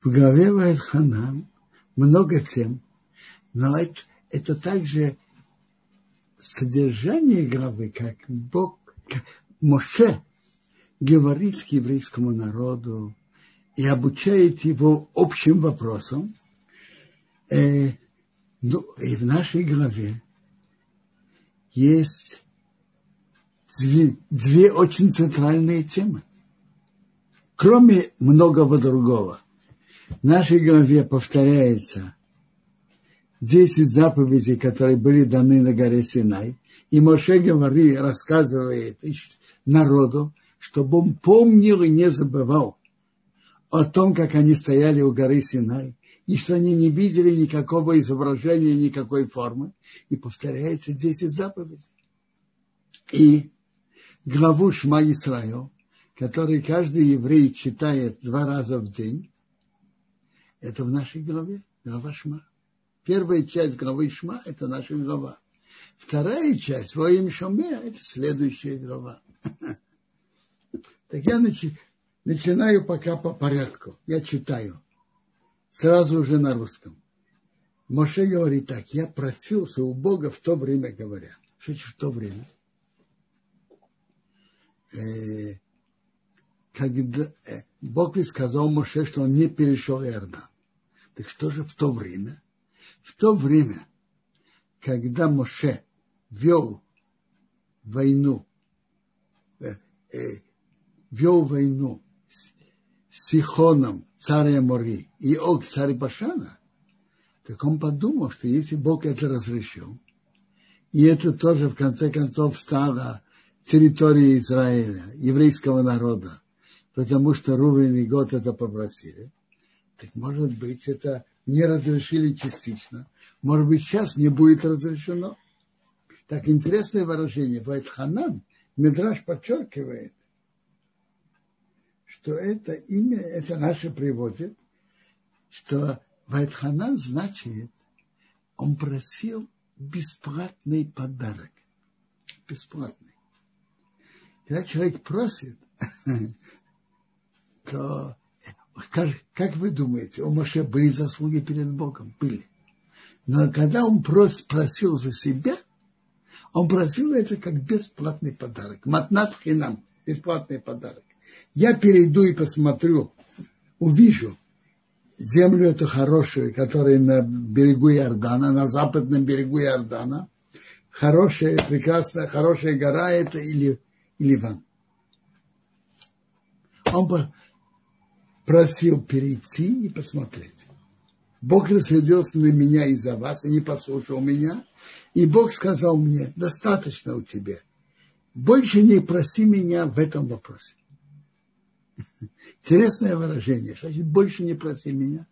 В главе Вайханан много тем, но это, это также содержание главы, как Бог, как Моше говорит к еврейскому народу и обучает его общим вопросам. Э, ну, и в нашей главе есть две, две очень центральные темы. Кроме многого другого. В нашей главе повторяется 10 заповедей, которые были даны на горе Синай. И Моше говорит, рассказывает народу, чтобы он помнил и не забывал о том, как они стояли у горы Синай, и что они не видели никакого изображения, никакой формы. И повторяется 10 заповедей. И главу Шма Исраил, который каждый еврей читает два раза в день, это в нашей главе, глава Шма. Первая часть главы Шма – это наша глава. Вторая часть, во имя Шоме, это следующая глава. Так я начинаю пока по порядку. Я читаю. Сразу уже на русском. Моше говорит так, я просился у Бога в то время, говоря. Что в то время? Э, когда э, Бог ведь сказал Моше, что он не перешел Иордан. Так что же в то время? В то время, когда Моше вел войну, э, э, вел войну с Сихоном, царя Мори, и Ог, царь Башана, так он подумал, что если Бог это разрешил, и это тоже в конце концов стало территорией Израиля, еврейского народа, потому что Рувен и Год это попросили, так может быть это не разрешили частично, может быть сейчас не будет разрешено. Так интересное выражение. Вайтханан, Медраж подчеркивает, что это имя, это наше приводит, что Вайтханан значит, он просил бесплатный подарок. Бесплатный. Когда человек просит, то как, как вы думаете, у Моше были заслуги перед Богом? Были. Но когда он прос, просил за себя, он просил это как бесплатный подарок. Матнат хинам, бесплатный подарок. Я перейду и посмотрю, увижу землю эту хорошую, которая на берегу Иордана, на западном берегу Иордана. Хорошая, прекрасная, хорошая гора это или, Ливан. Он просил перейти и посмотреть. Бог рассердился на меня из-за вас и не послушал меня. И Бог сказал мне, достаточно у тебя. Больше не проси меня в этом вопросе. Интересное выражение. Значит, больше не проси меня.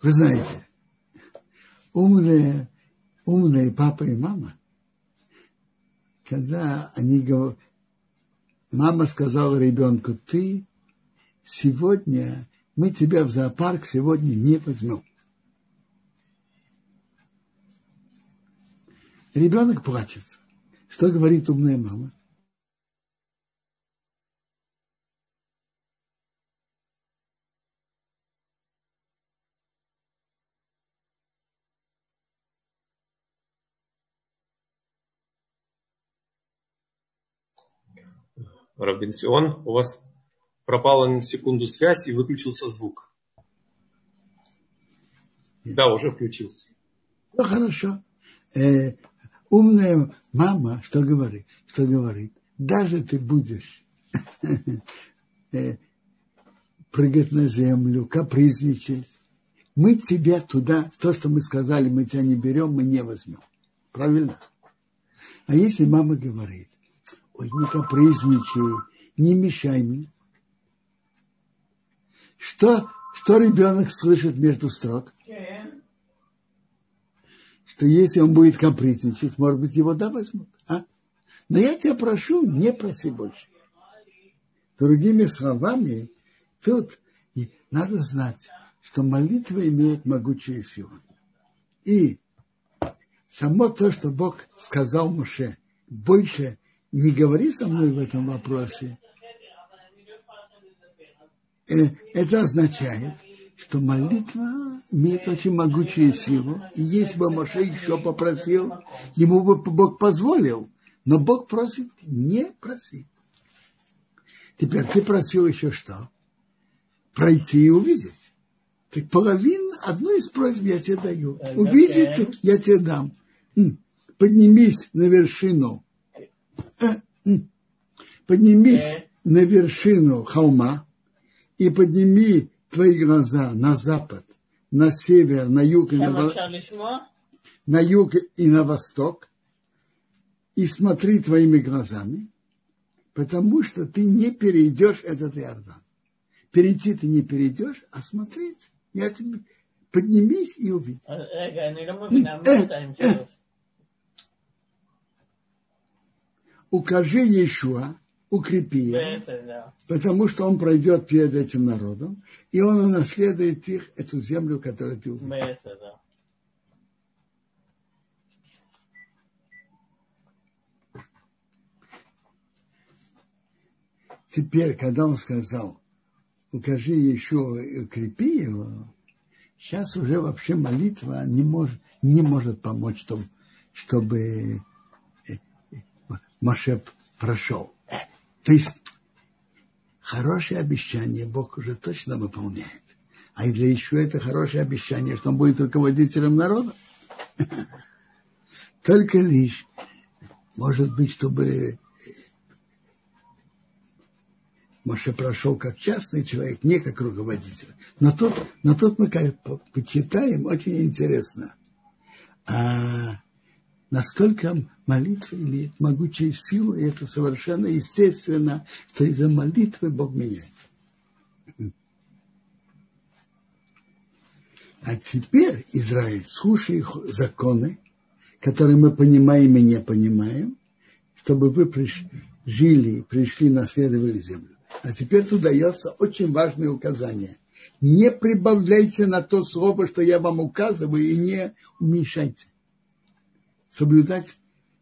Вы знаете, умные, умные папа и мама, когда они говорят, мама сказала ребенку, ты сегодня, мы тебя в зоопарк сегодня не возьмем. Ребенок плачет. Что говорит умная мама? Робинсион, у вас пропала на секунду связь и выключился звук. Да, уже включился. Ну, хорошо. Э, умная мама, что говорит? Что говорит? Даже ты будешь э, прыгать на землю, капризничать. Мы тебя туда, то, что мы сказали, мы тебя не берем, мы не возьмем. Правильно? А если мама говорит, ой, не капризничай, не мешай мне. Что, что ребенок слышит между строк? Что если он будет капризничать, может быть, его да возьмут. А? Но я тебя прошу, не проси больше. Другими словами, тут надо знать, что молитва имеет могучую силу. И само то, что Бог сказал Муше, больше не говори со мной в этом вопросе, э, это означает, что молитва имеет очень могучую силу. И если бы Моше еще попросил, ему бы Бог позволил. Но Бог просит не проси. Теперь ты просил еще что? Пройти и увидеть. Так половину, одну из просьб я тебе даю. Увидеть я тебе дам. Поднимись на вершину. Э, поднимись на вершину холма и подними твои глаза на запад, на север, на юг и на, на юг и на восток, и смотри твоими глазами, потому что ты не перейдешь этот Иордан. Перейти ты не перейдешь, а смотреть. Я тебе поднимись и увидишь. Укажи Иешуа, укрепи его, потому что он пройдет перед этим народом, и он унаследует их, эту землю, которую ты увидел. Теперь, когда он сказал, укажи еще и укрепи его, сейчас уже вообще молитва не может, не может помочь, чтобы, чтобы Моше прошел. То есть хорошее обещание Бог уже точно выполняет. А для еще это хорошее обещание, что он будет руководителем народа. Только лишь, может быть, чтобы Моше прошел как частный человек, не как руководитель. Но тут, но тут мы как почитаем, очень интересно. А насколько молитва имеет могучую силу, и это совершенно естественно, что из-за молитвы Бог меняет. А теперь, Израиль, слушай их законы, которые мы понимаем и не понимаем, чтобы вы пришли, жили, пришли, наследовали землю. А теперь тут дается очень важное указание. Не прибавляйте на то слово, что я вам указываю, и не уменьшайте соблюдать,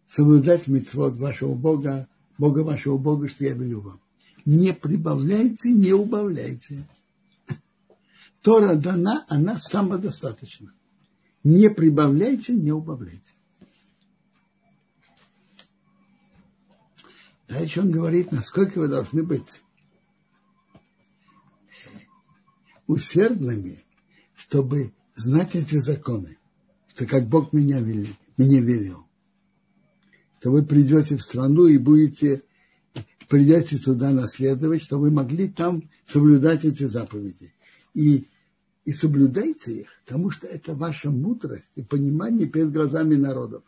соблюдать митцвот вашего Бога, Бога вашего Бога, что я велю вам. Не прибавляйте, не убавляйте. Тора дана, она самодостаточна. Не прибавляйте, не убавляйте. Дальше он говорит, насколько вы должны быть усердными, чтобы знать эти законы, что как Бог меня велит мне велел. Что вы придете в страну и будете, придете туда наследовать, что вы могли там соблюдать эти заповеди. И, и соблюдайте их, потому что это ваша мудрость и понимание перед глазами народов,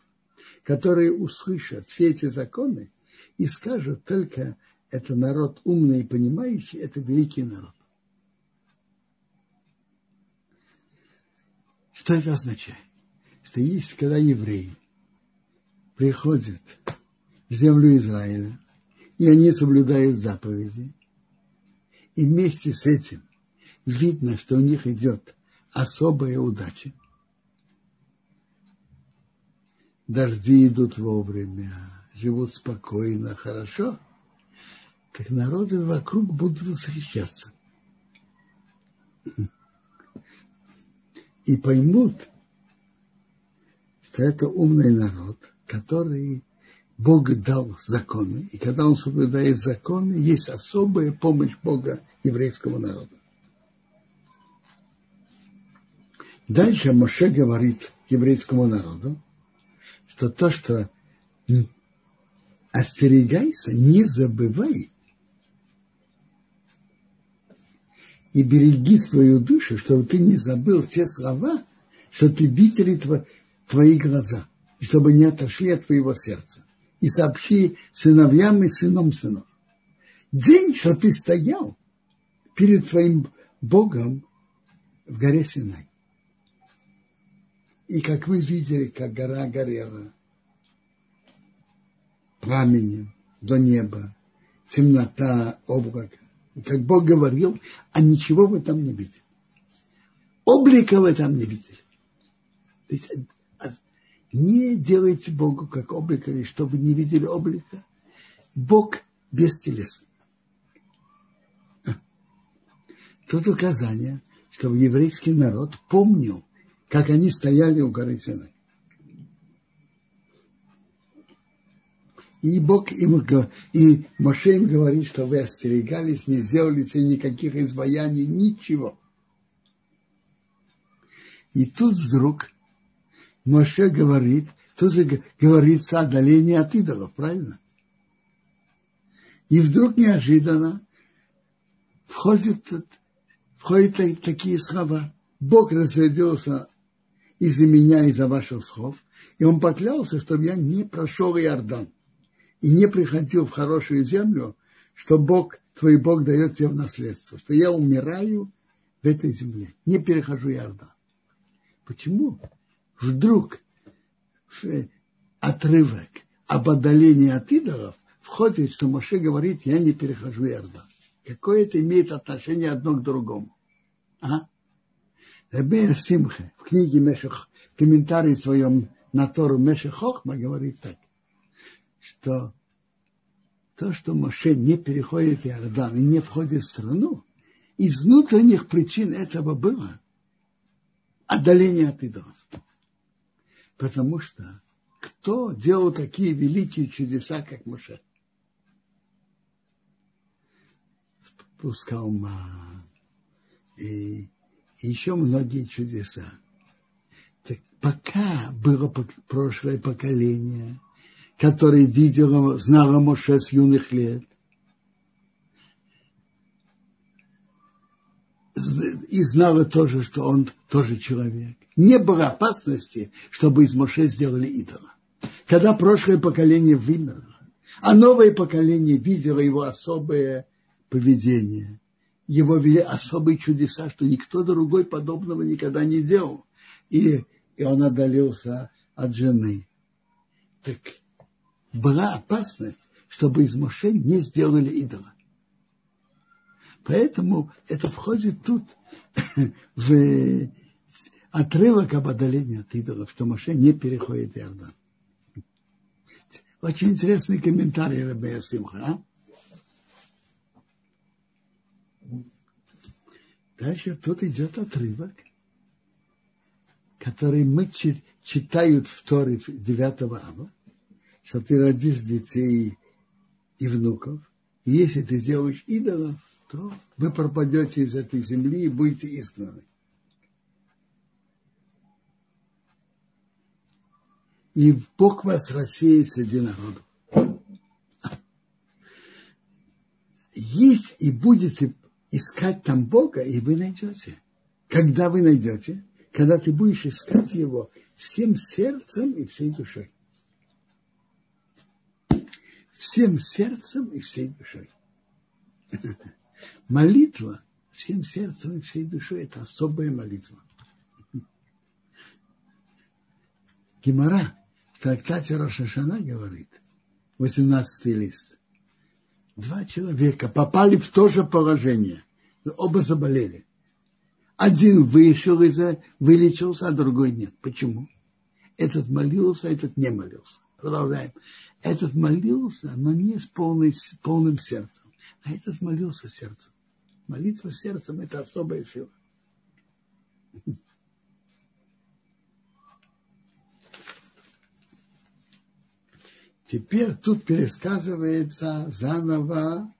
которые услышат все эти законы и скажут только это народ умный и понимающий, это великий народ. Что это означает? Что есть, когда евреи приходят в землю Израиля, и они соблюдают заповеди, и вместе с этим видно, что у них идет особая удача. Дожди идут вовремя, живут спокойно, хорошо, так народы вокруг будут восхищаться. И поймут, что это умный народ, который Бог дал законы, и когда он соблюдает законы, есть особая помощь Бога еврейскому народу. Дальше Моше говорит еврейскому народу, что то, что остерегайся, не забывай и береги свою душу, чтобы ты не забыл те слова, что ты видели твои глаза, и чтобы не отошли от твоего сердца. И сообщи сыновьям и сыном сынов. День, что ты стоял перед твоим Богом в горе Синай. И как вы видели, как гора горела пламенем до неба, темнота, облако. И как Бог говорил, а ничего вы там не видели. Облика вы там не видели. То есть не делайте Богу как облика, или чтобы не видели облика. Бог без телес. Тут указание, чтобы еврейский народ помнил, как они стояли у горы Синай. И Бог им, и Моше им говорит, что вы остерегались, не сделали себе никаких изваяний, ничего. И тут вдруг Моше говорит, тут же говорится о отдалении от идолов, правильно? И вдруг неожиданно входит, входят такие слова. Бог разрядился из-за меня, из-за ваших слов, и он поклялся, чтобы я не прошел Иордан и не приходил в хорошую землю, что Бог, твой Бог дает тебе в наследство, что я умираю в этой земле, не перехожу Иордан. Почему вдруг отрывок об отдалении от идолов входит, что Моше говорит, я не перехожу Иордан? Какое это имеет отношение одно к другому? А? Рабея Симха в книге Мешех, в комментарии своем на Тору Мешехохма говорит так что то, что Моше не переходит Иордан и не входит в страну, из внутренних причин этого было отдаление от идолов. Потому что кто делал такие великие чудеса, как Моше? Спускал ман и, и еще многие чудеса. Так пока было прошлое поколение – который видел, знала Моше с юных лет. И знала тоже, что он тоже человек. Не было опасности, чтобы из Моше сделали идола. Когда прошлое поколение вымерло, а новое поколение видело его особое поведение, его вели особые чудеса, что никто другой подобного никогда не делал. И, и он отдалился от жены. Так была опасность, чтобы из Моше не сделали идола. Поэтому это входит тут в отрывок об отдалении от идолов, что Моше не переходит Иордан. Очень интересный комментарий Рабея Симха. А? Дальше тут идет отрывок, который мы читают в Торе 9 ава что ты родишь детей и внуков, и если ты делаешь идолов, то вы пропадете из этой земли и будете изгнаны. И Бог вас рассеет среди народов. Есть и будете искать там Бога, и вы найдете. Когда вы найдете? Когда ты будешь искать Его всем сердцем и всей душой всем сердцем и всей душой. Молитва всем сердцем и всей душой – это особая молитва. Гимара в трактате Рошашана говорит, 18 лист, два человека попали в то же положение, оба заболели. Один вышел из вылечился, а другой нет. Почему? Этот молился, этот не молился. Продолжаем. Этот молился, но не с, полной, с полным сердцем, а этот молился сердцем. Молитва сердцем – это особая сила. Теперь тут пересказывается заново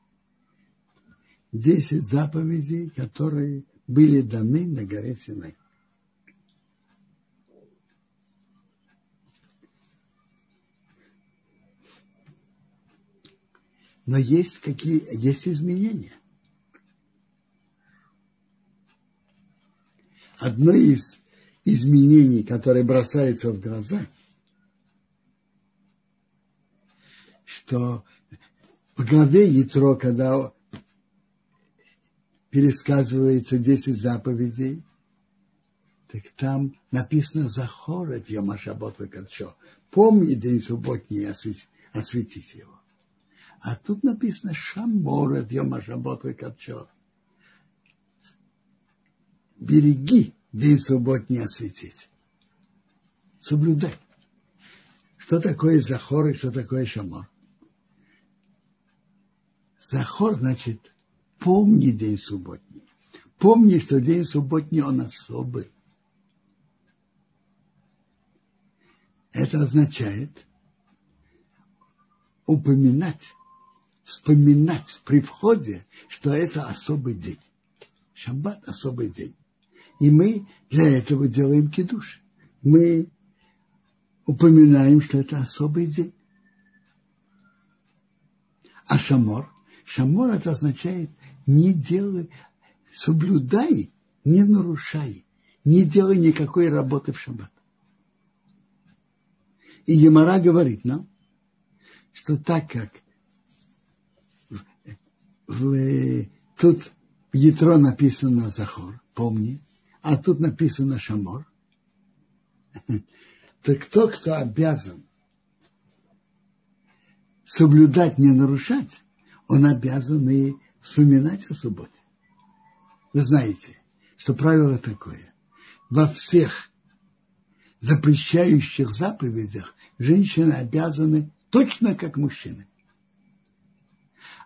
10 заповедей, которые были даны на горе Синай. Но есть какие есть изменения. Одно из изменений, которое бросается в глаза, что в главе Ятро, когда пересказывается 10 заповедей, так там написано «Захорет Йомашабот Векадшо». Помни день субботний и осветить его. А тут написано Шамора в Йомашабот Капчо. Береги день субботний осветить. Соблюдай. Что такое захор и что такое шамор? Захор значит помни день субботний. помни, что день субботний он особый. Это означает упоминать, вспоминать при входе, что это особый день. Шаббат – особый день. И мы для этого делаем кидуш. Мы упоминаем, что это особый день. А шамор? Шамор это означает не делай, соблюдай, не нарушай, не делай никакой работы в шаббат. И Емара говорит нам, что так как в, тут в Ятро написано Захор, помни, а тут написано Шамор, то кто, кто обязан соблюдать, не нарушать, он обязан и вспоминать о субботе. Вы знаете, что правило такое. Во всех запрещающих заповедях женщины обязаны точно как мужчины.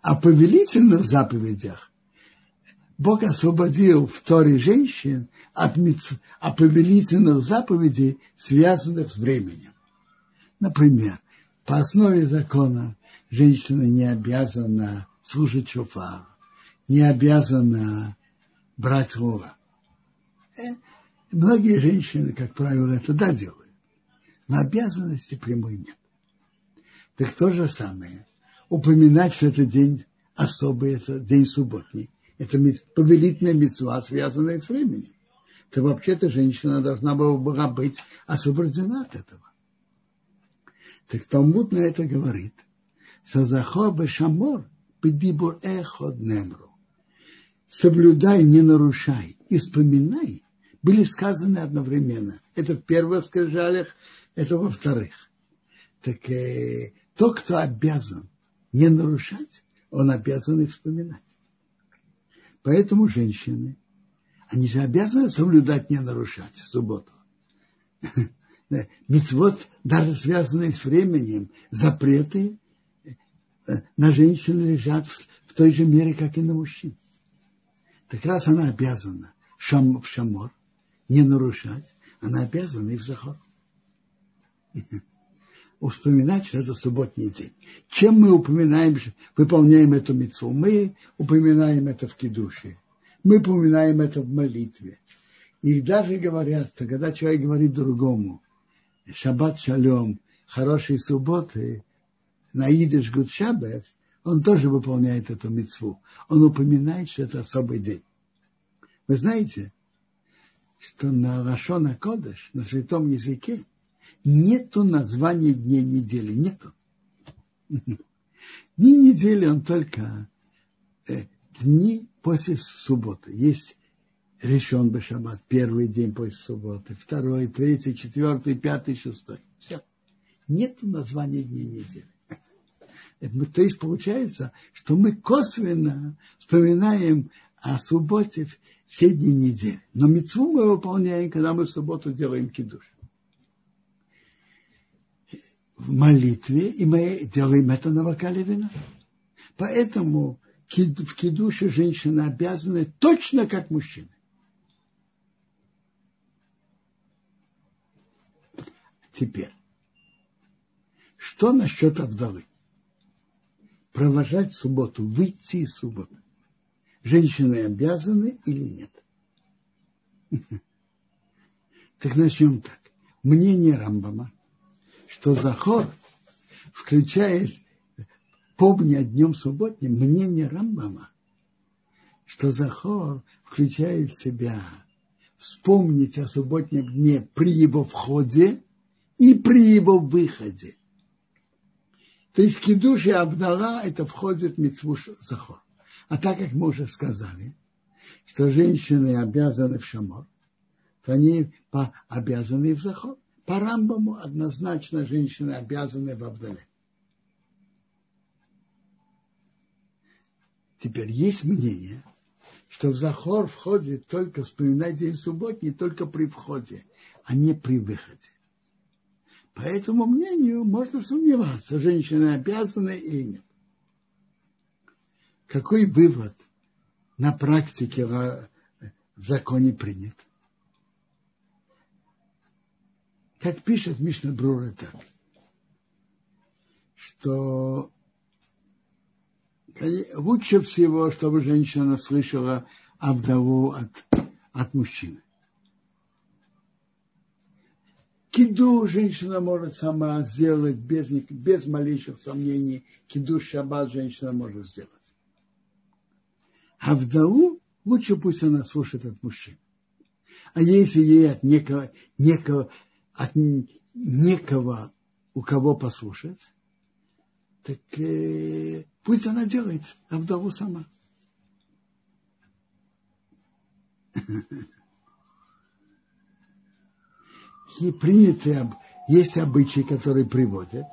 В повелительных заповедях Бог освободил в Торе женщин от, от повелительных заповедей, связанных с временем. Например, по основе закона женщина не обязана служить шофар, не обязана брать луга. Э, многие женщины, как правило, это да делают, но обязанности прямой нет. Так то же самое. Упоминать, что это день особый, это день субботний. Это повелительная мецва, связанная с временем. То вообще-то женщина должна была быть освобождена от этого. Так Талмуд на это говорит, захор шамор бедибур эход немру. Соблюдай, не нарушай и вспоминай, были сказаны одновременно. Это в первых скрижалях, это во вторых. Так э, тот, кто обязан не нарушать, он обязан и вспоминать. Поэтому женщины, они же обязаны соблюдать, не нарушать субботу. Мецвод, даже связанные с временем, запреты э, на женщин лежат в той же мере, как и на мужчин. Так раз она обязана в шамор не нарушать, она обязана и в захор. Вспоминать, что это субботний день. Чем мы упоминаем, выполняем эту мецву? Мы упоминаем это в кидуше. Мы упоминаем это в молитве. И даже говорят, что когда человек говорит другому, шаббат шалом, хорошей субботы, на идиш гуд шаббат, он тоже выполняет эту мецву. Он упоминает, что это особый день. Вы знаете, что на Рашона Кодыш, на святом языке, нету названия дней недели. Нету. Дни недели он только э, дни после субботы. Есть решен бы шаббат, первый день после субботы, второй, третий, четвертый, пятый, шестой. Все. Нет названия дней недели. То есть получается, что мы косвенно вспоминаем о субботе все дни недели. Но мецву мы выполняем, когда мы в субботу делаем кидуш. В молитве, и мы делаем это на вокале вина. Поэтому в кидуше женщины обязаны точно как мужчины. Теперь, что насчет вдовы? Провожать субботу, выйти из субботы. Женщины обязаны или нет? Так начнем так. Мнение Рамбама, что заход включает, помни о днем субботнем, мнение Рамбама, что захор включает в себя вспомнить о субботнем дне при его входе и при его выходе. То есть кидуш и Абдала это входит в митцву захор. А так как мы уже сказали, что женщины обязаны в шамор, то они обязаны в захор. По Рамбаму однозначно женщины обязаны в Абдале. Теперь есть мнение, что в захор входит только вспоминать день субботний, только при входе, а не при выходе. По этому мнению можно сомневаться, женщины обязаны или нет. Какой вывод на практике в законе принят. Как пишет Мишна Брура так, что лучше всего, чтобы женщина слышала Авдаву от, от мужчины. Киду женщина может сама сделать без, без малейших сомнений. Киду шаббат женщина может сделать. А вдову лучше пусть она слушает от мужчин. А если ей от некого, некого, от некого у кого послушать, так э, пусть она делает, а вдову сама. И принятые, есть обычаи, которые приводят,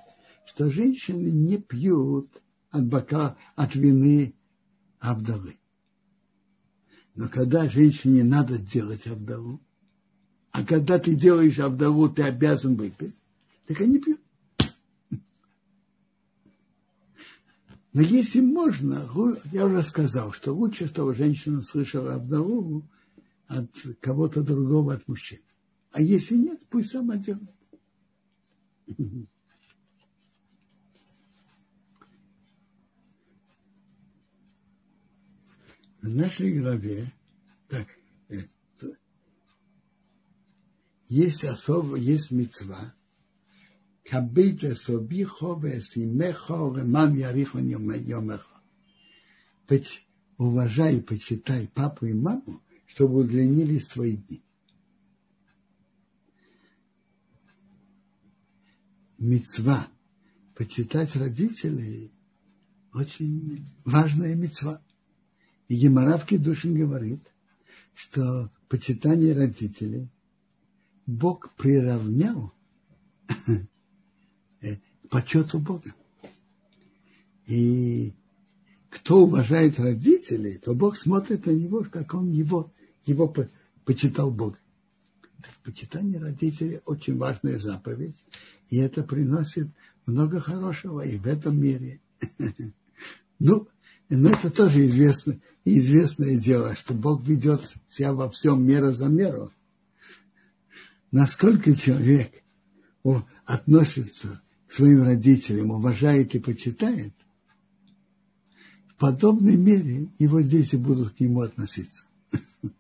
что женщины не пьют от бока, от вины Абдалы. Но когда женщине надо делать Абдалу, а когда ты делаешь Абдалу, ты обязан выпить, так они пьют. Но если можно, я уже сказал, что лучше, чтобы женщина слышала Абдалу от кого-то другого, от мужчин. А если нет, пусть сама делает. В нашей главе так, э, есть особо, есть мецва, кабейте собихо весимехо ремам ярихон йомехо. Уважай почитай папу и маму, чтобы удлинили свои дни. мецва почитать родителей очень важная мецва. И Гемора в Кедушин говорит, что почитание родителей Бог приравнял к почету Бога. И кто уважает родителей, то Бог смотрит на него, как он его, его почитал Бога. Почитание родителей очень важная заповедь, и это приносит много хорошего и в этом мире. Ну, но это тоже известно, известное дело, что Бог ведет себя во всем мера за меру. Насколько человек относится к своим родителям, уважает и почитает, в подобной мере его дети будут к нему относиться.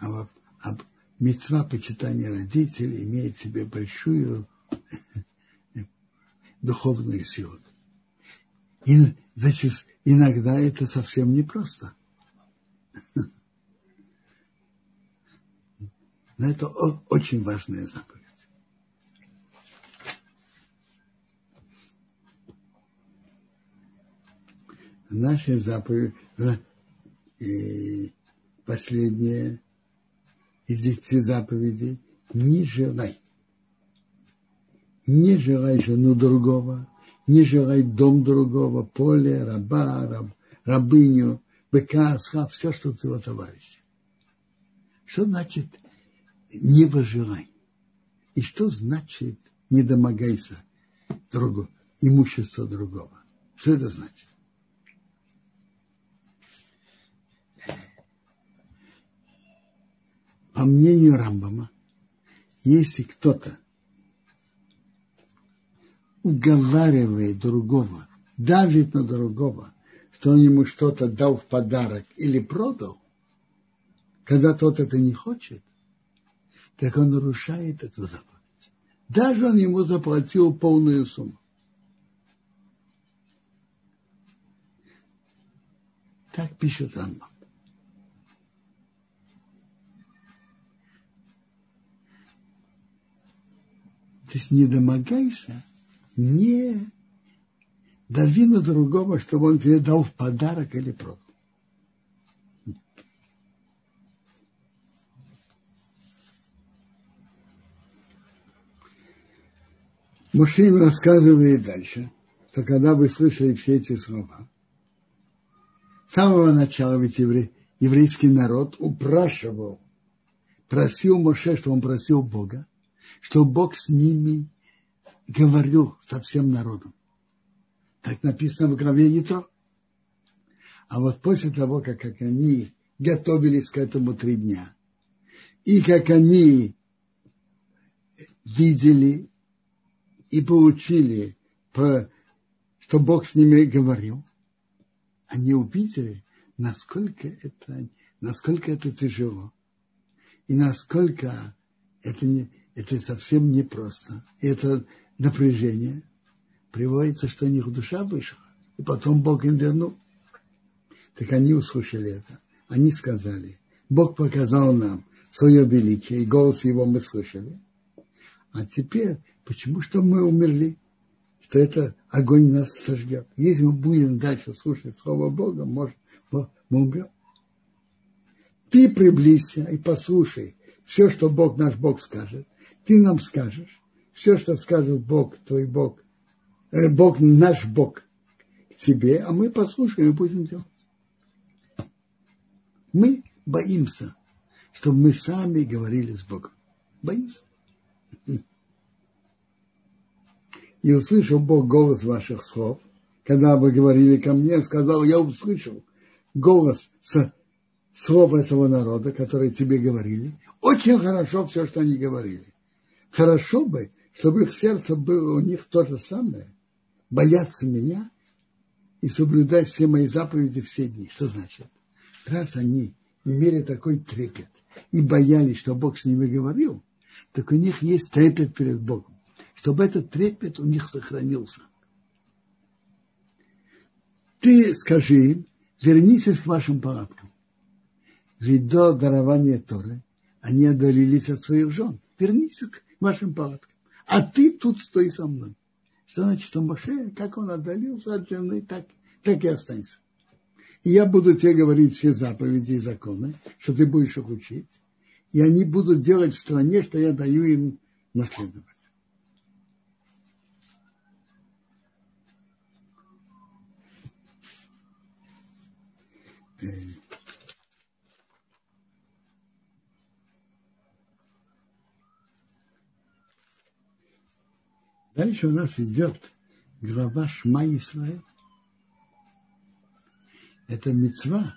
а, а мецва почитания родителей имеет в себе большую духовную силу. И значит, иногда это совсем непросто. Но это очень важная заповедь. Наша заповедь, э, последняя из десяти заповедей не желай. Не желай жену другого, не желай дом другого, поле, раба, раб, рабыню, быка, асха, все, что твоего товарища. Что значит не выживай? И что значит не домогайся другу, имущества другого? Что это значит? по мнению Рамбама, если кто-то уговаривает другого, давит на другого, что он ему что-то дал в подарок или продал, когда тот это не хочет, так он нарушает эту заповедь. Даже он ему заплатил полную сумму. Так пишет Рамбам. То есть не домогайся, не дави на другого, чтобы он тебе дал в подарок или продал. Мужчина рассказывает дальше, что когда вы слышали все эти слова, с самого начала ведь еврей, еврейский народ упрашивал, просил Моше, что он просил Бога, что Бог с ними говорил со всем народом. Так написано в главе Ятро. А вот после того, как, они готовились к этому три дня, и как они видели и получили, что Бог с ними говорил, они увидели, насколько это, насколько это тяжело, и насколько это, это совсем непросто. И это напряжение приводится, что у них душа вышла, и потом Бог им вернул. Так они услышали это. Они сказали, Бог показал нам свое величие, и голос его мы слышали. А теперь, почему что мы умерли? Что это огонь нас сожгет. Если мы будем дальше слушать Слово Бога, может, мы умрем. Ты приблизься и послушай все, что Бог наш Бог скажет. Ты нам скажешь. Все, что скажет Бог, твой Бог, э, Бог наш Бог к тебе, а мы послушаем и будем делать. Мы боимся, чтобы мы сами говорили с Богом. Боимся. И услышал Бог голос ваших слов, когда вы говорили ко мне, сказал, я услышал голос слов этого народа, которые тебе говорили. Очень хорошо все, что они говорили. Хорошо бы, чтобы их сердце было у них то же самое. Бояться меня и соблюдать все мои заповеди все дни. Что значит? Раз они имели такой трепет и боялись, что Бог с ними говорил, так у них есть трепет перед Богом, чтобы этот трепет у них сохранился. Ты скажи им, вернитесь к вашим палаткам. Ведь до дарования Торы они отдалились от своих жен. Вернитесь к вашим палаткам. А ты тут стой со мной. Что значит, что Моше, как он отдалился от жены, так, так и останется. И я буду тебе говорить все заповеди и законы, что ты будешь их учить. И они будут делать в стране, что я даю им наследовать. Э, дальше у нас идет глава Шма Исраил это мецва,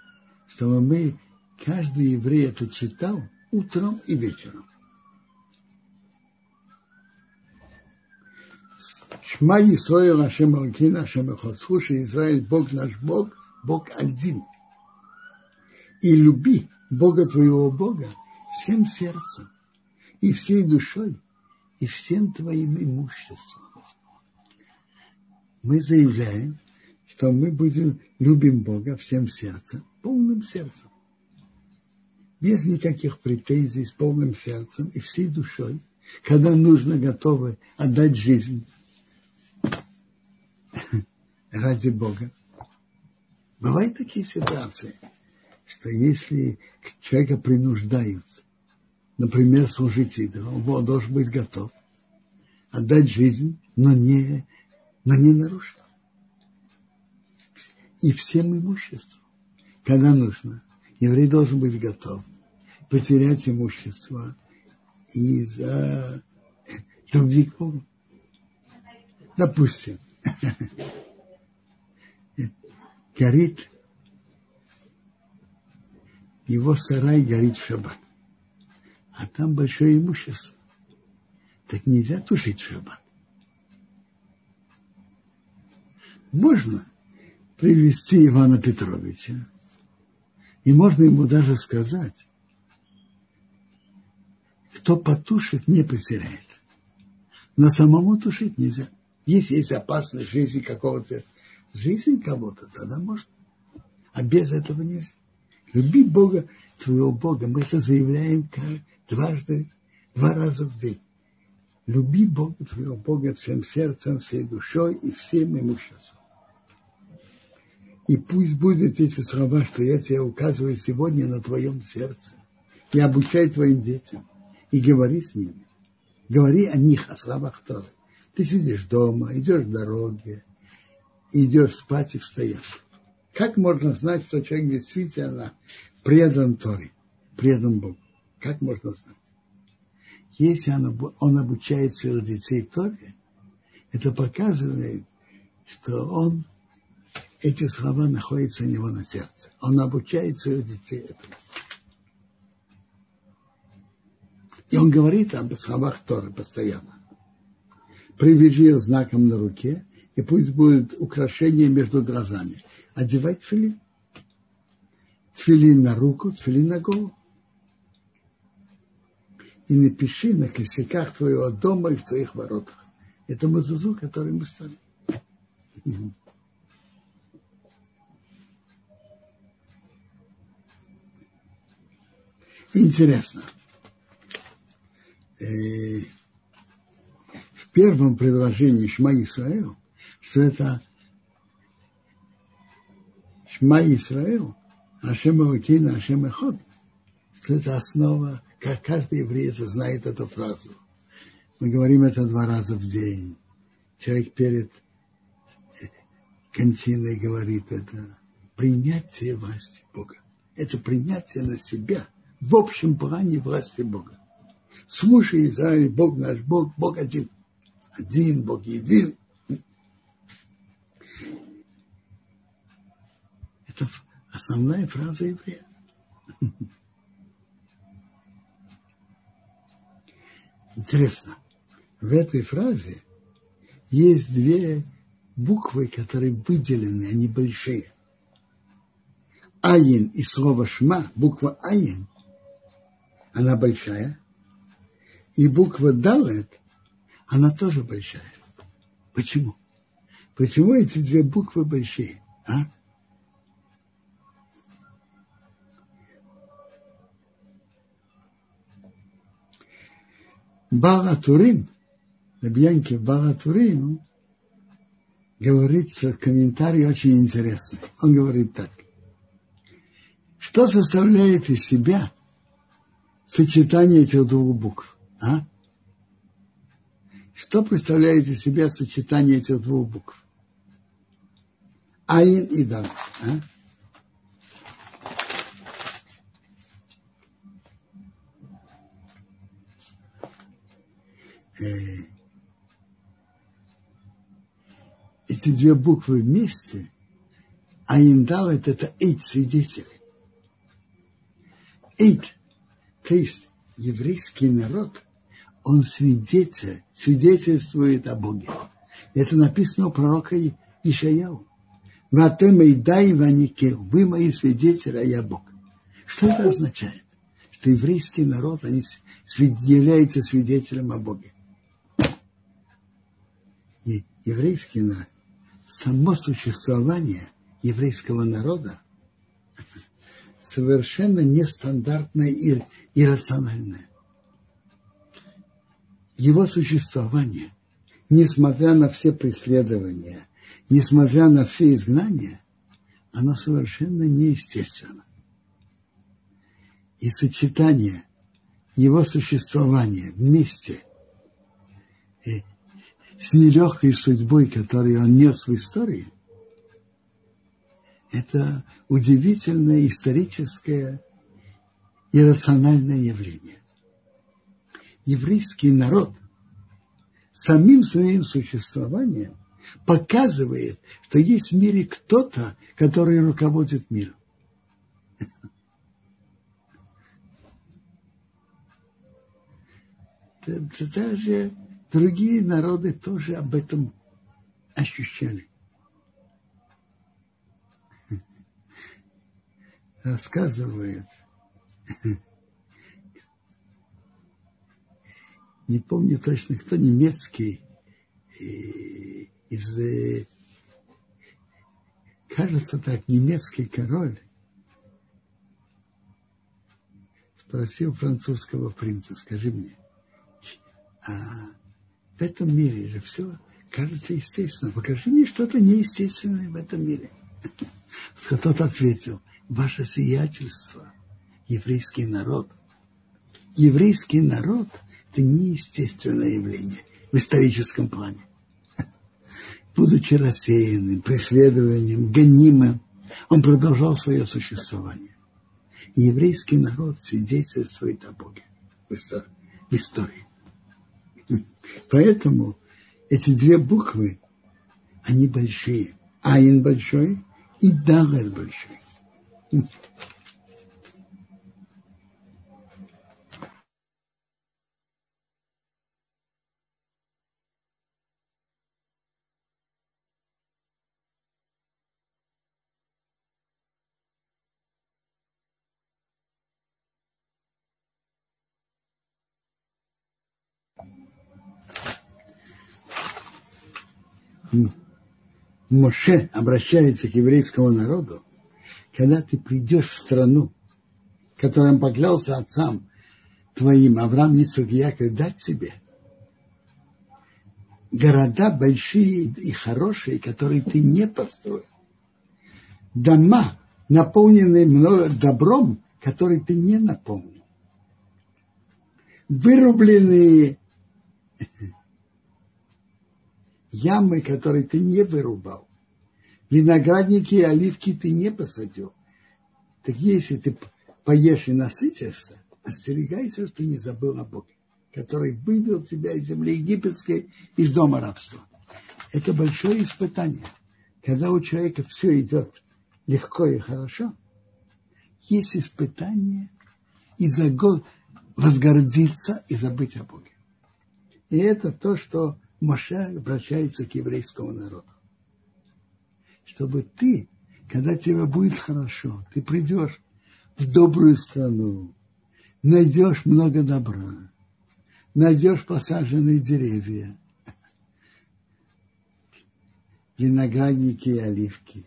чтобы мы, каждый еврей это читал утром и вечером. Шма Исраил Ашем Алкин Ашем Эхот. Слушай, Израиль, Бог наш Бог, Бог один. И люби Бога твоего Бога всем сердцем, и всей душой, и всем твоим имуществом. Мы заявляем, что мы будем любим Бога всем сердцем, полным сердцем, без никаких претензий, с полным сердцем и всей душой, когда нужно, готовы отдать жизнь ради Бога. Бывают такие ситуации, что если человека принуждают, например, служить идолу, он должен быть готов. Отдать жизнь, но не, но не нарушить. И всем имуществом, когда нужно. Еврей должен быть готов потерять имущество из-за любви к Богу. Допустим, горит, его сарай горит в шаббат, а там большое имущество. Так нельзя тушить шаббат. Можно, привести Ивана Петровича. И можно ему даже сказать, кто потушит, не потеряет. Но самому тушить нельзя. Если есть опасность жизни какого-то, жизнь кого-то, тогда можно. А без этого нельзя. Люби Бога, твоего Бога. Мы это заявляем дважды, два раза в день. Люби Бога, твоего Бога всем сердцем, всей душой и всем имуществом. И пусть будут эти слова, что я тебе указываю сегодня на твоем сердце. И обучай твоим детям. И говори с ними. Говори о них, о словах Торы. Ты сидишь дома, идешь в дороге, идешь спать и встаешь. Как можно знать, что человек действительно предан Торе, предан Богу? Как можно знать? Если он, он обучает своих детей Торе, это показывает, что он, эти слова находятся у него на сердце. Он обучает своих детей этому. И он говорит об словах Торы постоянно. Привяжи их знаком на руке, и пусть будет украшение между глазами. Одевай тфилин. Тфилин на руку, тфилин на голову. И напиши на косяках твоего дома и в твоих воротах. Это мазузу, который мы стали. Интересно. Э, в первом предложении Шма Исраил, что это Шма Исраил, Ашем Элокина, Ашем Эход, что это основа, как каждый еврей знает эту фразу. Мы говорим это два раза в день. Человек перед кончиной говорит это принятие власти Бога. Это принятие на себя в общем плане власти Бога. Слушай, Израиль, Бог наш Бог, Бог один. Один, Бог един. Это основная фраза еврея. Интересно, в этой фразе есть две буквы, которые выделены, они большие. Аин и слово шма, буква Аин, она большая, и буква Далет, она тоже большая. Почему? Почему эти две буквы большие? А? Баратурим, Рабьянки Баратурим, говорится комментарий очень интересный. Он говорит так. Что составляет из себя сочетание этих двух букв? А? Что представляет из себя сочетание этих двух букв? Аин и Дан. А? Эти две буквы вместе, а индалет это эйт свидетель. Эйт, то есть еврейский народ, он свидетель, свидетельствует о Боге. Это написано у пророка Ишаяу. Ватем и дай ванике, вы мои свидетели, а я Бог. Что это означает? Что еврейский народ, они являются свидетелем о Боге. Еврейский само существование еврейского народа совершенно нестандартное и иррациональное. Его существование, несмотря на все преследования, несмотря на все изгнания, оно совершенно неестественно. И сочетание его существования вместе с нелегкой судьбой, которую он нес в истории, это удивительное историческое и рациональное явление. Еврейский народ самим своим существованием показывает, что есть в мире кто-то, который руководит миром. Даже другие народы тоже об этом ощущали. Рассказывает, не помню точно, кто немецкий, из, кажется так, немецкий король спросил французского принца, скажи мне, а в этом мире же все кажется естественно. Покажи мне что-то неестественное в этом мире. Тот ответил, ваше сиятельство, еврейский народ. Еврейский народ – это неестественное явление в историческом плане. Будучи рассеянным, преследованием, гонимым, он продолжал свое существование. Еврейский народ свидетельствует о Боге в истории. Поэтому эти две буквы, они большие. Айн большой и Далет большой. Моше обращается к еврейскому народу, когда ты придешь в страну, которым поклялся отцам твоим, Авраам, Ницук и Яков, дать себе, города большие и хорошие, которые ты не построил, дома, наполненные много добром, который ты не наполнил, вырубленные ямы, которые ты не вырубал, виноградники и оливки ты не посадил. Так если ты поешь и насытишься, остерегайся, что ты не забыл о Боге, который вывел тебя из земли египетской, из дома рабства. Это большое испытание. Когда у человека все идет легко и хорошо, есть испытание и загод возгордиться и забыть о Боге. И это то, что Моше обращается к еврейскому народу. Чтобы ты, когда тебе будет хорошо, ты придешь в добрую страну, найдешь много добра, найдешь посаженные деревья, виноградники и оливки,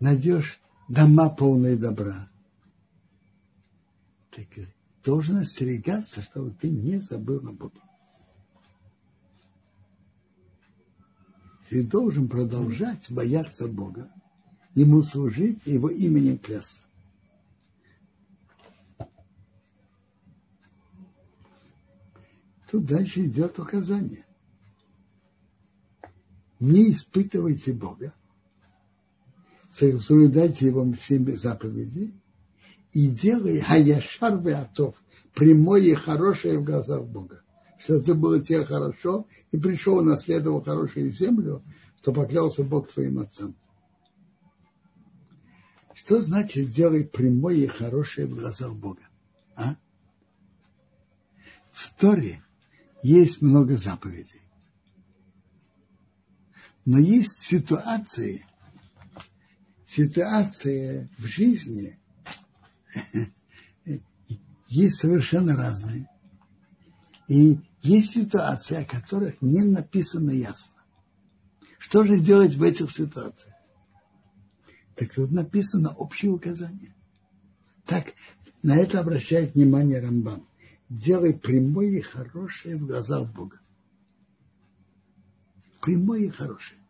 найдешь дома полные добра. Так должен остерегаться, чтобы ты не забыл о Боге. Ты должен продолжать бояться Бога, Ему служить Его именем клясться. Тут дальше идет указание. Не испытывайте Бога, соблюдайте Его все заповеди и делай хаяшар атов, прямое и хорошее в глазах Бога что это было тебе хорошо, и пришел, наследовал хорошую землю, что поклялся Бог твоим отцам. Что значит делай прямое и хорошее в глазах Бога? А? В Торе есть много заповедей. Но есть ситуации, ситуации в жизни есть совершенно разные. И есть ситуации, о которых не написано ясно. Что же делать в этих ситуациях? Так тут написано общее указание. Так на это обращает внимание Рамбан. Делай прямое и хорошее в глазах Бога. Прямое и хорошее.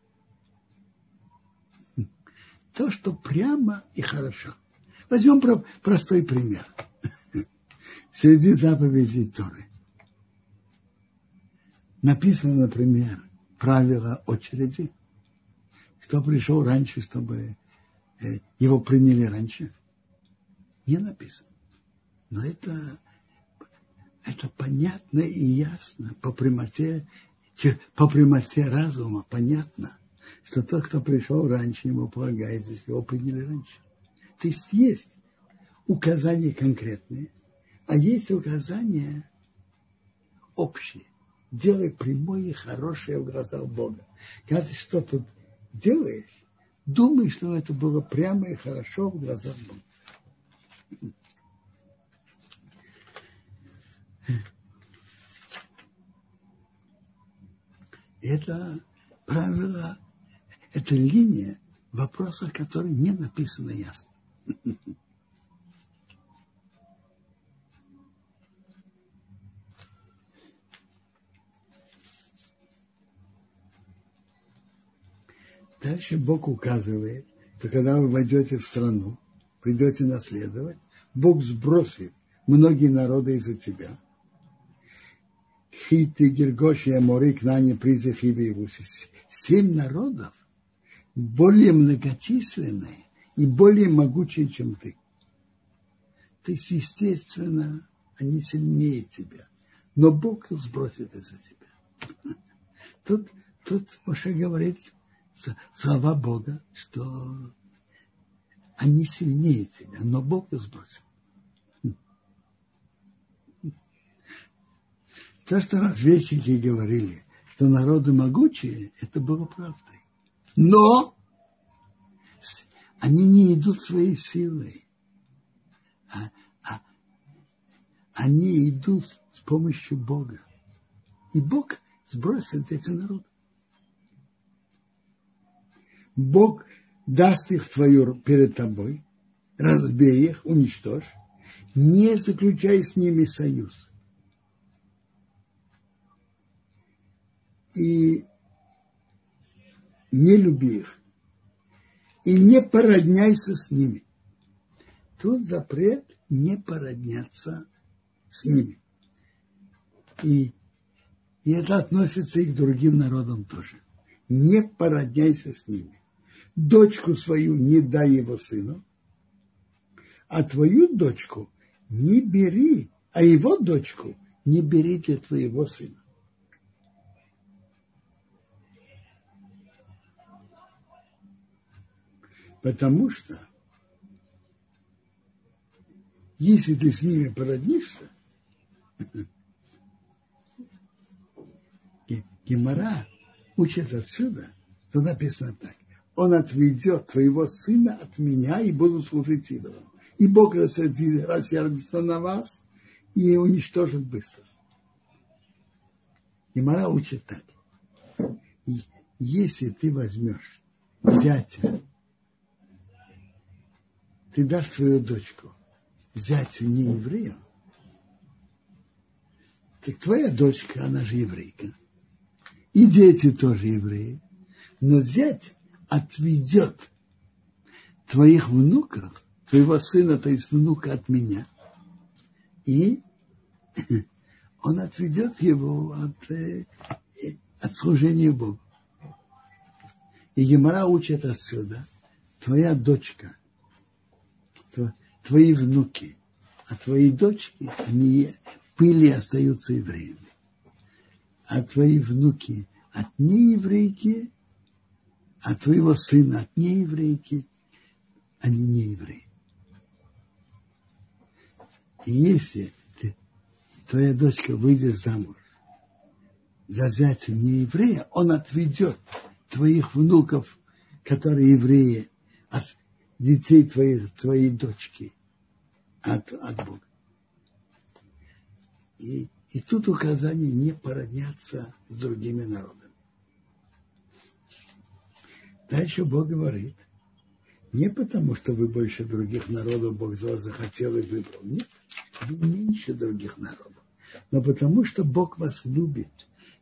То, что прямо и хорошо. Возьмем простой пример. Среди заповедей Торы написано, например, правило очереди. Кто пришел раньше, чтобы э, его приняли раньше? Не написано. Но это, это понятно и ясно по прямоте, по прямоте разума понятно, что тот, кто пришел раньше, ему полагается, что его приняли раньше. То есть есть указания конкретные, а есть указания общие делай прямое и хорошее в глазах Бога. Когда ты что-то делаешь, думай, что это было прямо и хорошо в глазах Бога. Это правило, это линия в вопросах, которые не написаны ясно. Дальше Бог указывает, что когда вы войдете в страну, придете наследовать, Бог сбросит многие народы из-за тебя. Хиты, Гергоши, Амори, Кнани, Призы, Хиви и Семь народов более многочисленные и более могучие, чем ты. Есть, естественно, они сильнее тебя. Но Бог их сбросит из-за тебя. Тут тут Моше говорит слова Бога, что они сильнее тебя, но Бог их сбросил. То, что разведчики говорили, что народы могучие, это было правдой. Но они не идут своей силой. А, а, они идут с помощью Бога. И Бог сбросит эти народы. Бог даст их твою перед тобой, разбей их, уничтожь, не заключай с ними союз. И не люби их. И не породняйся с ними. Тут запрет не породняться с ними. И, и это относится и к другим народам тоже. Не породняйся с ними дочку свою не дай его сыну, а твою дочку не бери, а его дочку не бери для твоего сына. Потому что если ты с ними породнишься, Гемора учит отсюда, то написано так он отведет твоего сына от меня и буду служить идолам. И Бог рассердится на вас и уничтожит быстро. И Мара учит так. И если ты возьмешь зятя, ты дашь твою дочку зятю не еврею, так твоя дочка, она же еврейка. И дети тоже евреи. Но зять отведет твоих внуков, твоего сына, то есть внука от меня, и он отведет его от, э, от служения Богу. И Гемора учит отсюда, твоя дочка, твои внуки, а твои дочки, они пыли остаются евреями. А твои внуки от нееврейки а твоего сына от нееврейки, они не евреи. И если ты, твоя дочка выйдет замуж за зятя не еврея, он отведет твоих внуков, которые евреи, от детей твоих, твоей дочки от, от Бога. И, и тут указание не породняться с другими народами. Дальше Бог говорит, не потому, что вы больше других народов Бог за вас захотел и выбрал. Нет, вы меньше других народов. Но потому, что Бог вас любит.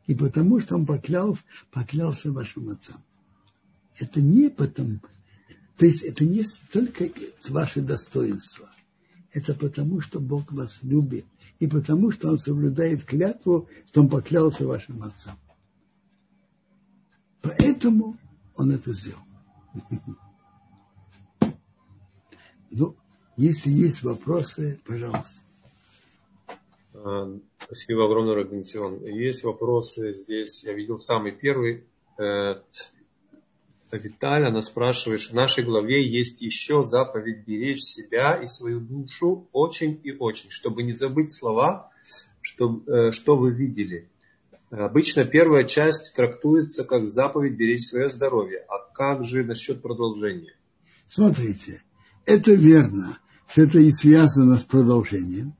И потому, что Он поклялся, поклялся вашим отцам. Это не потому, то есть это не только ваше достоинство. Это потому, что Бог вас любит. И потому, что Он соблюдает клятву, что Он поклялся вашим отцам. Поэтому он это сделал. Ну, если есть вопросы, пожалуйста. А, спасибо огромное, Рабинтион. Есть вопросы здесь. Я видел самый первый. Э, Виталь, она спрашивает, в нашей главе есть еще заповедь беречь себя и свою душу очень и очень, чтобы не забыть слова, что, э, что вы видели. Обычно первая часть трактуется как заповедь беречь свое здоровье. А как же насчет продолжения? Смотрите, это верно, что это и связано с продолжением.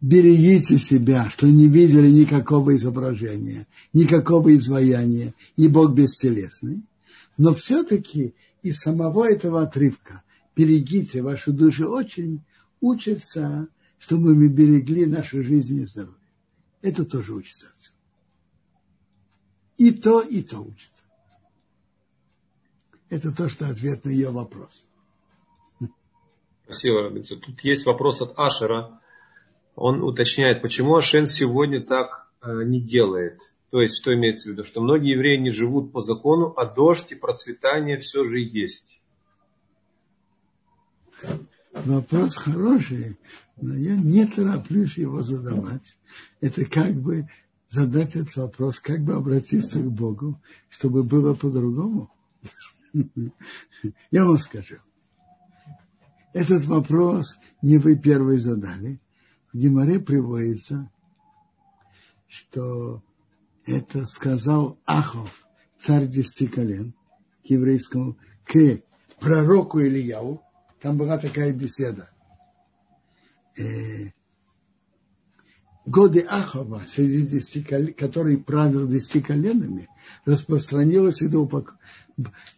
Берегите себя, что не видели никакого изображения, никакого изваяния, и Бог бестелесный. Но все-таки из самого этого отрывка берегите вашу душу очень учится, чтобы мы берегли нашу жизнь и здоровье. Это тоже учится отсюда. И то, и то учится. Это то, что ответ на ее вопрос. Спасибо, Рабица. Тут есть вопрос от Ашера. Он уточняет, почему Ашен сегодня так э, не делает. То есть, что имеется в виду? Что многие евреи не живут по закону, а дождь и процветание все же есть. Вопрос хороший, но я не тороплюсь его задавать. Это как бы задать этот вопрос, как бы обратиться к Богу, чтобы было по-другому. Я вам скажу. Этот вопрос не вы первый задали. В Гимаре приводится, что это сказал Ахов, царь десяти колен, к еврейскому, к пророку Ильяу. Там была такая беседа. Э, годы Ахова, среди десяти колен, который правил десяти коленами, распространилось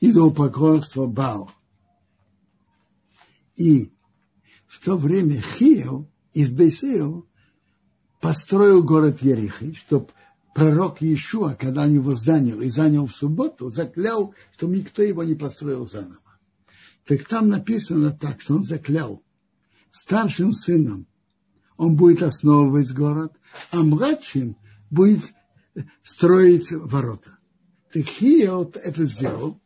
идолопоклонство Бао. И в то время Хиел из Бейсео построил город Ерихи, чтобы пророк Иешуа, когда он его занял и занял в субботу, заклял, что никто его не построил заново. Так там написано так, что он заклял старшим сыном он будет основывать город, а младшим будет строить ворота. Так Хиот это сделал,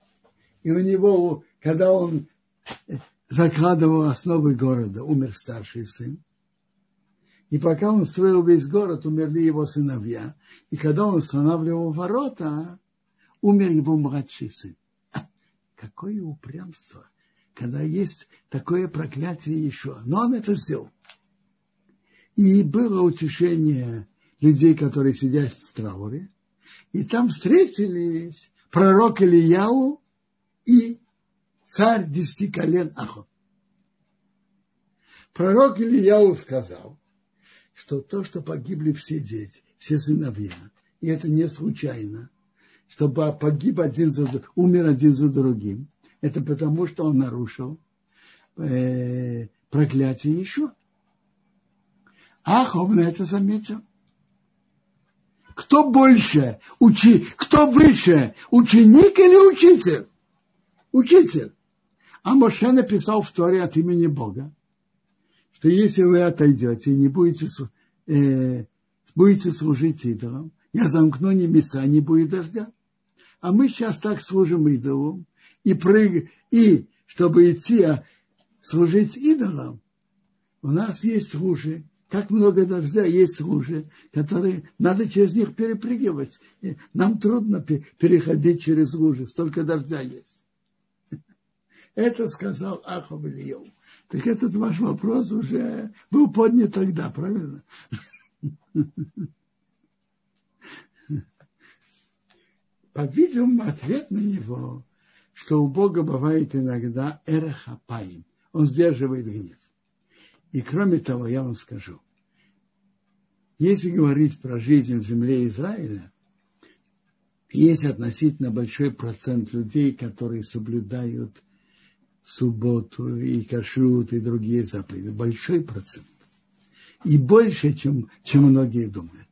и у него, когда он закладывал основы города, умер старший сын. И пока он строил весь город, умерли его сыновья. И когда он устанавливал ворота, умер его младший сын. Какое упрямство, когда есть такое проклятие еще. Но он это сделал. И было утешение людей, которые сидят в трауре. И там встретились пророк Ильяу и царь десяти колен Ахот. Пророк Ильяу сказал, что то, что погибли все дети, все сыновья, и это не случайно, чтобы погиб один за умер один за другим, это потому, что он нарушил э, проклятие еще. Ахов на это заметил. Кто больше, учи, кто выше, ученик или учитель? Учитель. А Моше написал в Торе от имени Бога, что если вы отойдете и не будете, э, будете служить идолам, я замкну небеса, не будет дождя. А мы сейчас так служим идолам, и, прыг, и чтобы идти а служить идолам, у нас есть лужи, так много дождя, есть лужи, которые надо через них перепрыгивать. Нам трудно переходить через лужи, столько дождя есть. Это сказал Ахов Ильев. Так этот ваш вопрос уже был поднят тогда, правильно? По-видимому, ответ на него, что у Бога бывает иногда эрахапаим. Он сдерживает гнев. И кроме того, я вам скажу, если говорить про жизнь в земле Израиля, есть относительно большой процент людей, которые соблюдают субботу и кашрут и другие заповеди. Большой процент. И больше, чем, чем многие думают.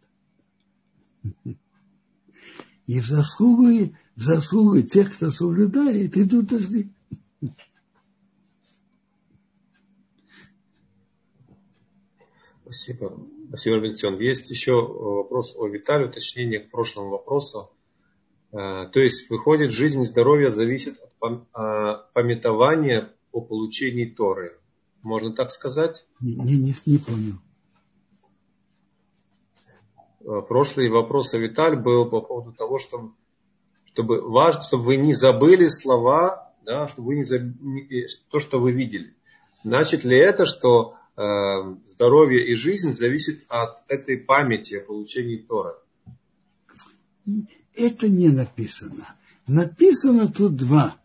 И в заслугу, в заслугу тех, кто соблюдает, идут дожди. Спасибо. Спасибо, Робинсон. Есть еще вопрос о Витале, уточнение к прошлому вопросу. Э, то есть, выходит, жизнь и здоровье зависит от а, пометования о получении Торы. Можно так сказать? Не, не, не понял. Э, прошлый вопрос о Виталь был по поводу того, что чтобы важно, чтобы вы не забыли слова, да, чтобы вы не забыли то, что вы видели. Значит ли это, что Э, здоровье и жизнь зависит от этой памяти о получении Тора. Это не написано. Написано тут два.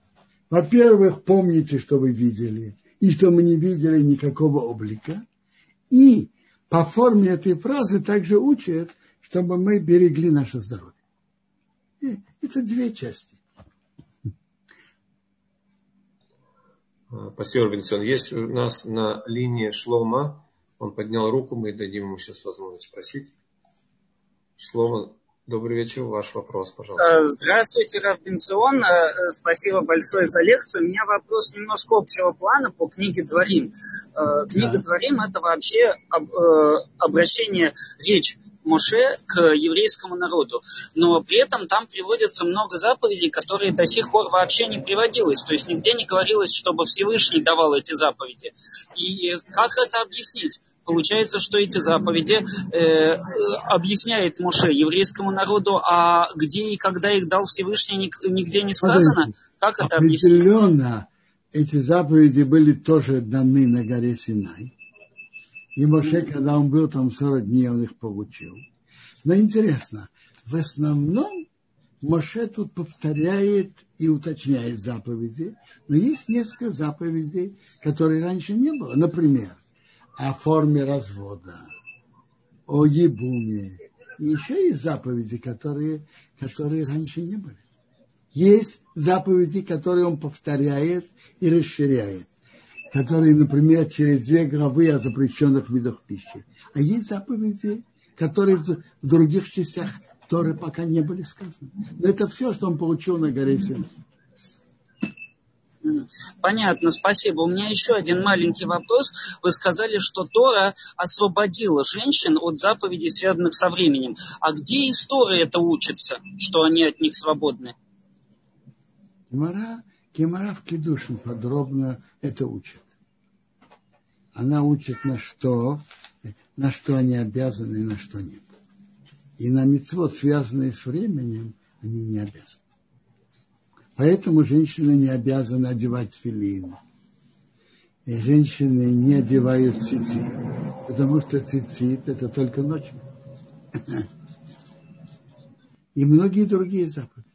Во-первых, помните, что вы видели, и что мы не видели никакого облика. И по форме этой фразы также учат, чтобы мы берегли наше здоровье. Это две части. А, спасибо, Робинсон. Есть у нас на линии Шлома. Он поднял руку, мы дадим ему сейчас возможность спросить. Шлома, добрый вечер. Ваш вопрос, пожалуйста. Э, здравствуйте, Робинсон. Э, спасибо большое за лекцию. У меня вопрос немножко общего плана по книге Дворим. Э, книга да. Дворим – это вообще обращение, речь Моше к еврейскому народу. Но при этом там приводится много заповедей, которые до сих пор вообще не приводилось. То есть нигде не говорилось, чтобы Всевышний давал эти заповеди. И как это объяснить? Получается, что эти заповеди э, объясняет Моше еврейскому народу, а где и когда их дал Всевышний, нигде не сказано. Как это объяснить? Определенно, эти заповеди были тоже даны на горе Синай. И Моше, когда он был там 40 дней, он их получил. Но интересно, в основном Моше тут повторяет и уточняет заповеди, но есть несколько заповедей, которые раньше не было. Например, о форме развода, о ебуме. И еще есть заповеди, которые, которые раньше не были. Есть заповеди, которые он повторяет и расширяет которые, например, через две главы о запрещенных видах пищи. А есть заповеди, которые в других частях которые пока не были сказаны. Но это все, что он получил на горе Синай. Понятно, спасибо. У меня еще один маленький вопрос. Вы сказали, что Тора освободила женщин от заповедей, связанных со временем. А где из Торы это учится, что они от них свободны? Гемора, Гемора в Кедушин подробно это учит она учит на что, на что они обязаны и на что нет. И на мецвод, связанные с временем, они не обязаны. Поэтому женщины не обязаны одевать филин. И женщины не одевают цицит, потому что цицит это только ночью. И многие другие заповеди.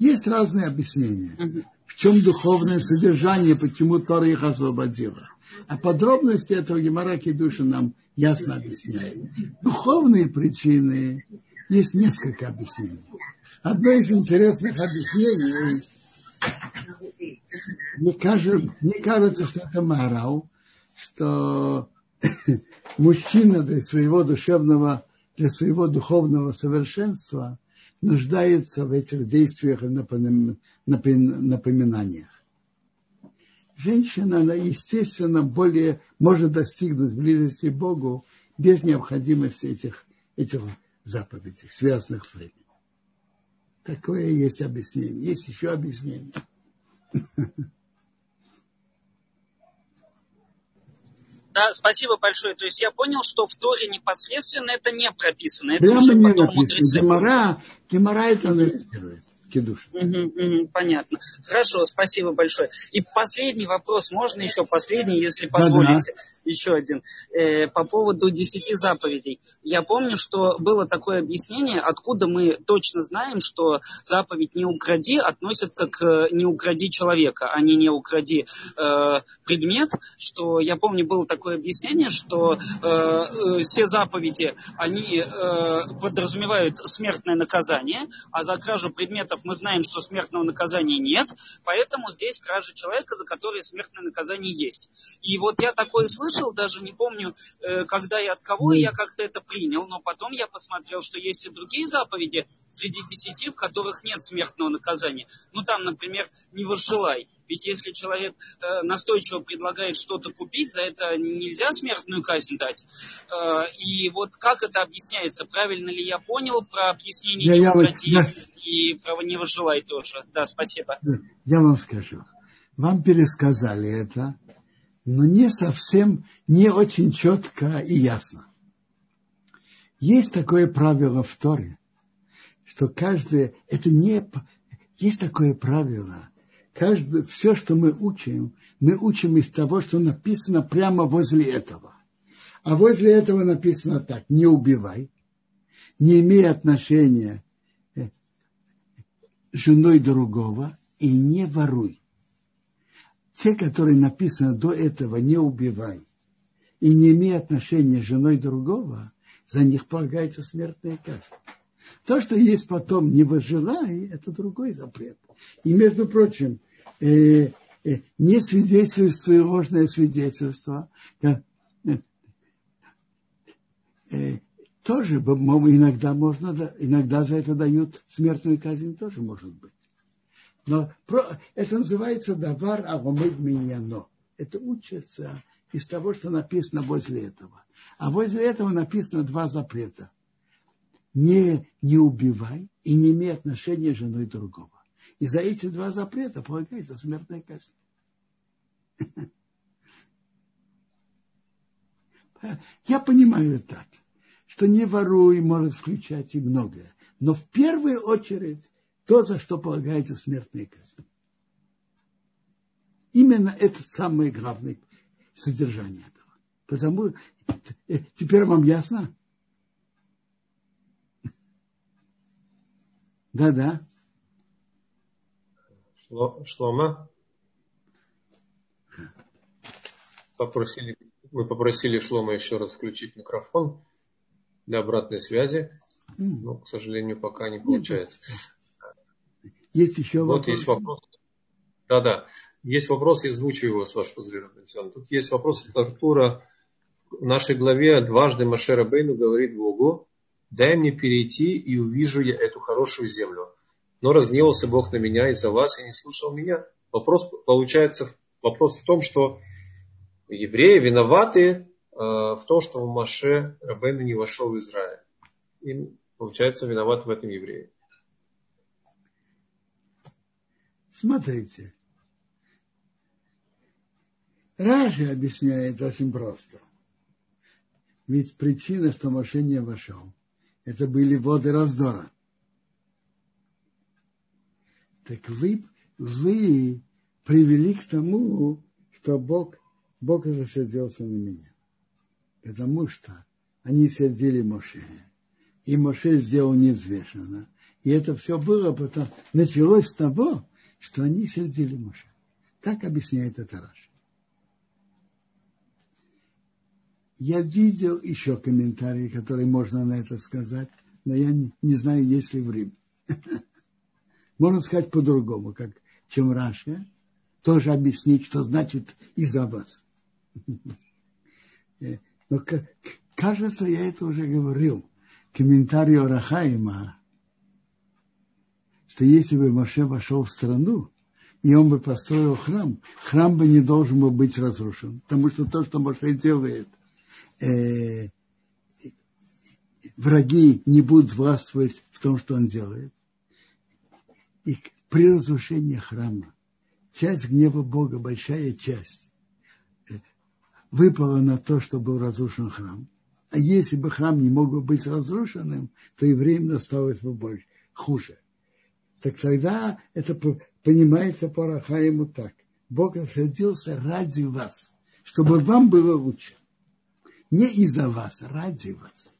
Есть разные объяснения. В чем духовное содержание, почему Тора их освободила. А подробности этого Гемора Кедуша нам ясно объясняет. Духовные причины есть несколько объяснений. Одно из интересных объяснений, мне кажется, мне кажется что это морал, что мужчина для своего душевного, для своего духовного совершенства нуждается в этих действиях и напоминаниях женщина, она, естественно, более может достигнуть близости к Богу без необходимости этих, этих заповедей, связанных с временем. Такое есть объяснение. Есть еще объяснение. Да, спасибо большое. То есть я понял, что в Торе непосредственно это не прописано. Это Прямо не написано. Гемора, Гемора это анализирует кидуш. Угу, угу, понятно. Хорошо, спасибо большое. И последний вопрос, можно еще последний, если позволите, Да-да. еще один. Э, по поводу десяти заповедей. Я помню, что было такое объяснение, откуда мы точно знаем, что заповедь «не укради» относится к «не укради человека», а не «не укради э, предмет», что я помню, было такое объяснение, что э, э, все заповеди, они э, подразумевают смертное наказание, а за кражу предметов мы знаем, что смертного наказания нет, поэтому здесь кража человека, за которое смертное наказание есть. И вот я такое слышал, даже не помню, э, когда и от кого я как-то это принял, но потом я посмотрел, что есть и другие заповеди среди десяти, в которых нет смертного наказания. Ну там, например, не возжелай. Ведь если человек э, настойчиво предлагает что-то купить, за это нельзя смертную казнь дать. Э, и вот как это объясняется? Правильно ли я понял про объяснение я, демократии я, и про не желай тоже? Да, спасибо. Я вам скажу. Вам пересказали это, но не совсем, не очень четко и ясно. Есть такое правило в Торе, что каждое, это не, есть такое правило, каждое, все, что мы учим, мы учим из того, что написано прямо возле этого. А возле этого написано так, не убивай, не имей отношения с женой другого и не воруй. Те, которые написано до этого, не убивай и не имей отношения с женой другого, за них полагается смертная казнь. То, что есть потом, не выжелай, это другой запрет. И, между прочим, э, э, не свидетельство и ложное свидетельство, э, э, тоже иногда можно, иногда за это дают смертную казнь, тоже может быть. Но про, это называется давар авамид миньяно. Это учится, из того, что написано возле этого. А возле этого написано два запрета. Не, не убивай и не имей отношения с женой другого. И за эти два запрета полагается смертная казнь. Я понимаю так, что не воруй может включать и многое. Но в первую очередь то, за что полагается смертная казнь. Именно это самое главное содержание этого. Потому э, теперь вам ясно? Да-да. Шлома? Попросили, мы попросили Шлома еще раз включить микрофон для обратной связи, но, к сожалению, пока не получается. Есть еще вот вопрос? Вот есть вопрос. Да-да. Есть вопрос, я озвучу его, с вашего позволения. Тут есть вопрос от Артура. В нашей главе дважды Машера Бейну говорит Богу, дай мне перейти, и увижу я эту хорошую землю. Но разгневался Бог на меня из-за вас и не слушал меня. Вопрос получается, вопрос в том, что евреи виноваты э, в том, что Маше Рабейну не вошел в Израиль. И, получается, виноват в этом евреи. Смотрите. Раши объясняет очень просто. Ведь причина, что Моше не вошел, это были воды раздора. Так вы, вы привели к тому, что Бог, Бог рассердился на меня. Потому что они сердили Моше. И Моше сделал неизвешенно. И это все было, потом началось с того, что они сердили Моше. Так объясняет это Раша. Я видел еще комментарии, которые можно на это сказать, но я не, не знаю, есть ли время. Можно сказать по-другому, как чем Раша, тоже объяснить, что значит из-за вас. Э, но кажется, я это уже говорил. Комментарий Рахаима, что если бы Моше вошел в страну, и он бы построил храм, храм бы не должен был быть разрушен. Потому что то, что Моше делает – э, враги не будут властвовать в том, что он делает. И при разрушении храма часть гнева Бога, большая часть, э, выпала на то, что был разрушен храм. А если бы храм не мог бы быть разрушенным, то евреям досталось бы больше, хуже. Так тогда это понимается по Рахаиму так. Бог осадился ради вас, чтобы вам было лучше. Не из-за вас, а ради вас.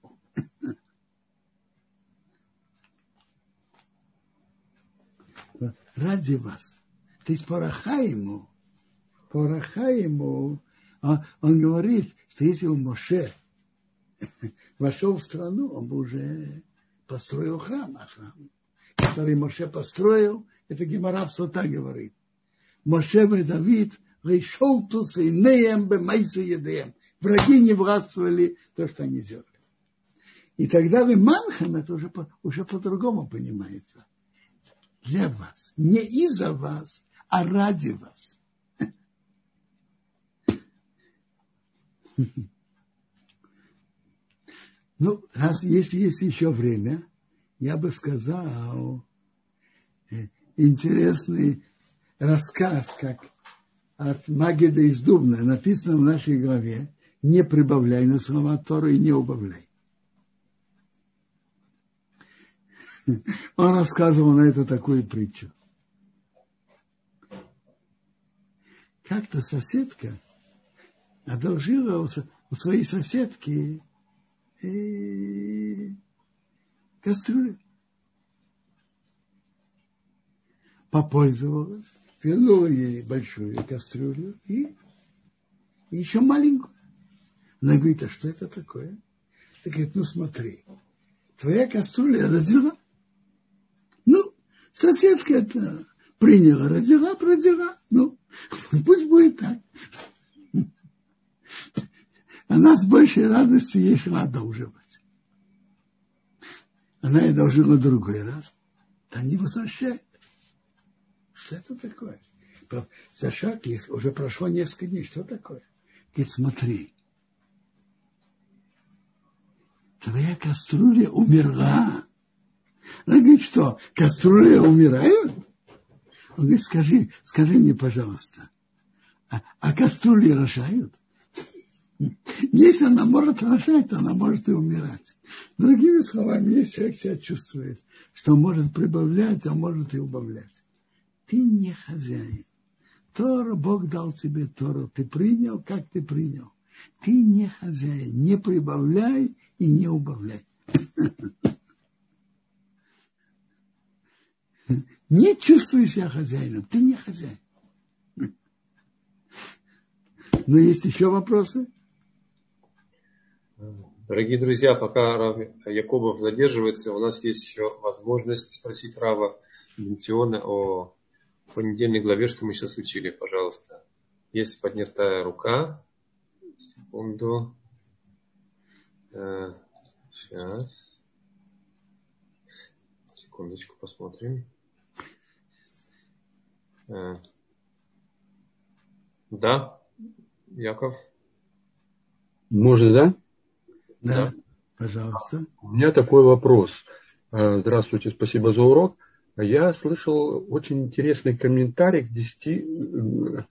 Ради вас. То есть пораха ему, пораха ему, он, он говорит, что если у Моше вошел в страну, он бы уже построил храм, а храм, который Моше построил, это Гемара в так говорит. Моше и Давид, решолтусы, неем бы едеем враги не властвовали то, что они делали. И тогда вы манхам это уже, уже по-другому понимается. Для вас. Не из-за вас, а ради вас. Ну, раз если есть еще время, я бы сказал э, интересный рассказ, как от Магида из Дубна, написано в нашей главе, не прибавляй на слова Торы и не убавляй. Он рассказывал на это такую притчу. Как-то соседка одолжила у своей соседки и кастрюлю. Попользовалась, вернула ей большую кастрюлю и еще маленькую. Она говорит, а что это такое? Так говорит, ну смотри, твоя кастрюля родила. Соседка это приняла, родила, продела. Ну, пусть будет так. Она с большей радостью ей шла одолживать. Она ей одолжила другой раз. Та не возвращает. Что это такое? За шаг, уже прошло несколько дней, что такое? Говорит, смотри, твоя кастрюля умерла. Она говорит, что, кастрюля умирает? Он говорит, скажи, скажи мне, пожалуйста, а, а кастрюли рожают? Если она может рожать, то она может и умирать. Другими словами, если человек себя чувствует, что может прибавлять, а может и убавлять. Ты не хозяин. Тора, Бог дал тебе Тору, ты принял, как ты принял. Ты не хозяин, не прибавляй и не убавляй. Не чувствуй себя хозяином, ты не хозяин. Но есть еще вопросы? Дорогие друзья, пока Рав Якубов задерживается, у нас есть еще возможность спросить Рава Бентиона о понедельной главе, что мы сейчас учили, пожалуйста. Есть поднятая рука. Секунду. Сейчас. Секундочку, посмотрим. Да, Яков? Можно, да? Да, пожалуйста. У меня такой вопрос. Э, здравствуйте, спасибо за урок. Я слышал очень интересный комментарий к десяти э,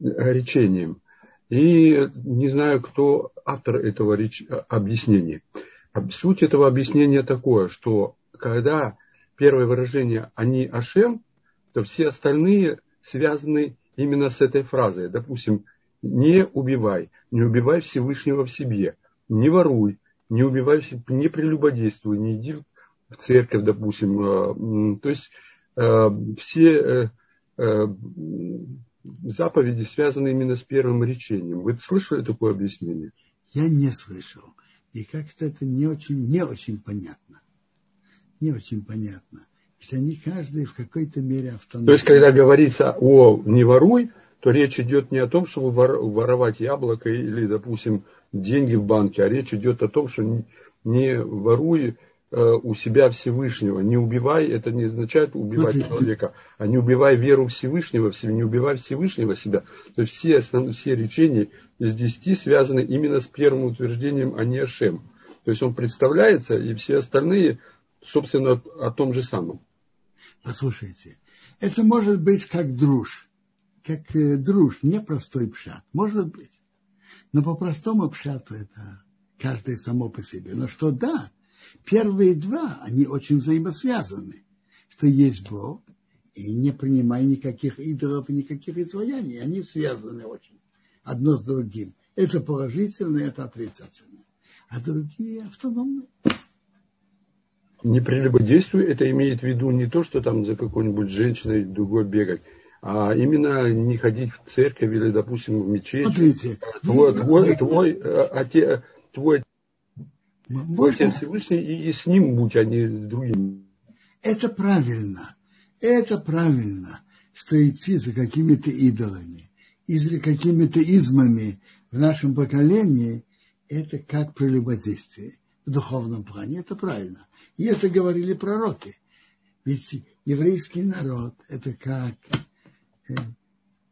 речениям. И не знаю, кто автор этого реч... объяснения. Суть этого объяснения такое, что когда первое выражение «они Ашем», то все остальные связаны именно с этой фразой. Допустим, «не убивай», «не убивай Всевышнего в себе», не воруй, не убивай, не прелюбодействуй, не иди в церковь, допустим. Э, то есть э, все э, заповеди связаны именно с первым речением. Вы слышали такое объяснение? Я не слышал. И как-то это не очень, не очень понятно. Не очень понятно. Ведь они каждый в какой-то мере автономны. То есть, когда говорится о «не воруй», то речь идет не о том, чтобы воровать яблоко или, допустим, деньги в банке, а речь идет о том, что не воруй э, у себя Всевышнего. Не убивай, это не означает убивать okay. человека, а не убивай веру Всевышнего, не убивай Всевышнего себя. То есть все, основные, все речения из десяти связаны именно с первым утверждением, а не Ашем. То есть он представляется, и все остальные, собственно, о том же самом. Послушайте, это может быть как друж, как э, друж, непростой пшат, может быть. Но по простому пшату это каждое само по себе. Но что да, первые два, они очень взаимосвязаны. Что есть Бог, и не принимай никаких идолов и никаких изваяний. Они связаны очень одно с другим. Это положительное, это отрицательное. А другие автономные. Не прелюбодействуй, это имеет в виду не то, что там за какой-нибудь женщиной другой бегать, а именно не ходить в церковь или, допустим, в мечеть. Смотрите. Твой, твой, твой, э, отец, твой Отец Всевышний, и, и с ним будь, а не с другим. Это правильно. Это правильно, что идти за какими-то идолами и за какими-то измами в нашем поколении, это как прелюбодействие в духовном плане. Это правильно. И это говорили пророки. Ведь еврейский народ – это как Э,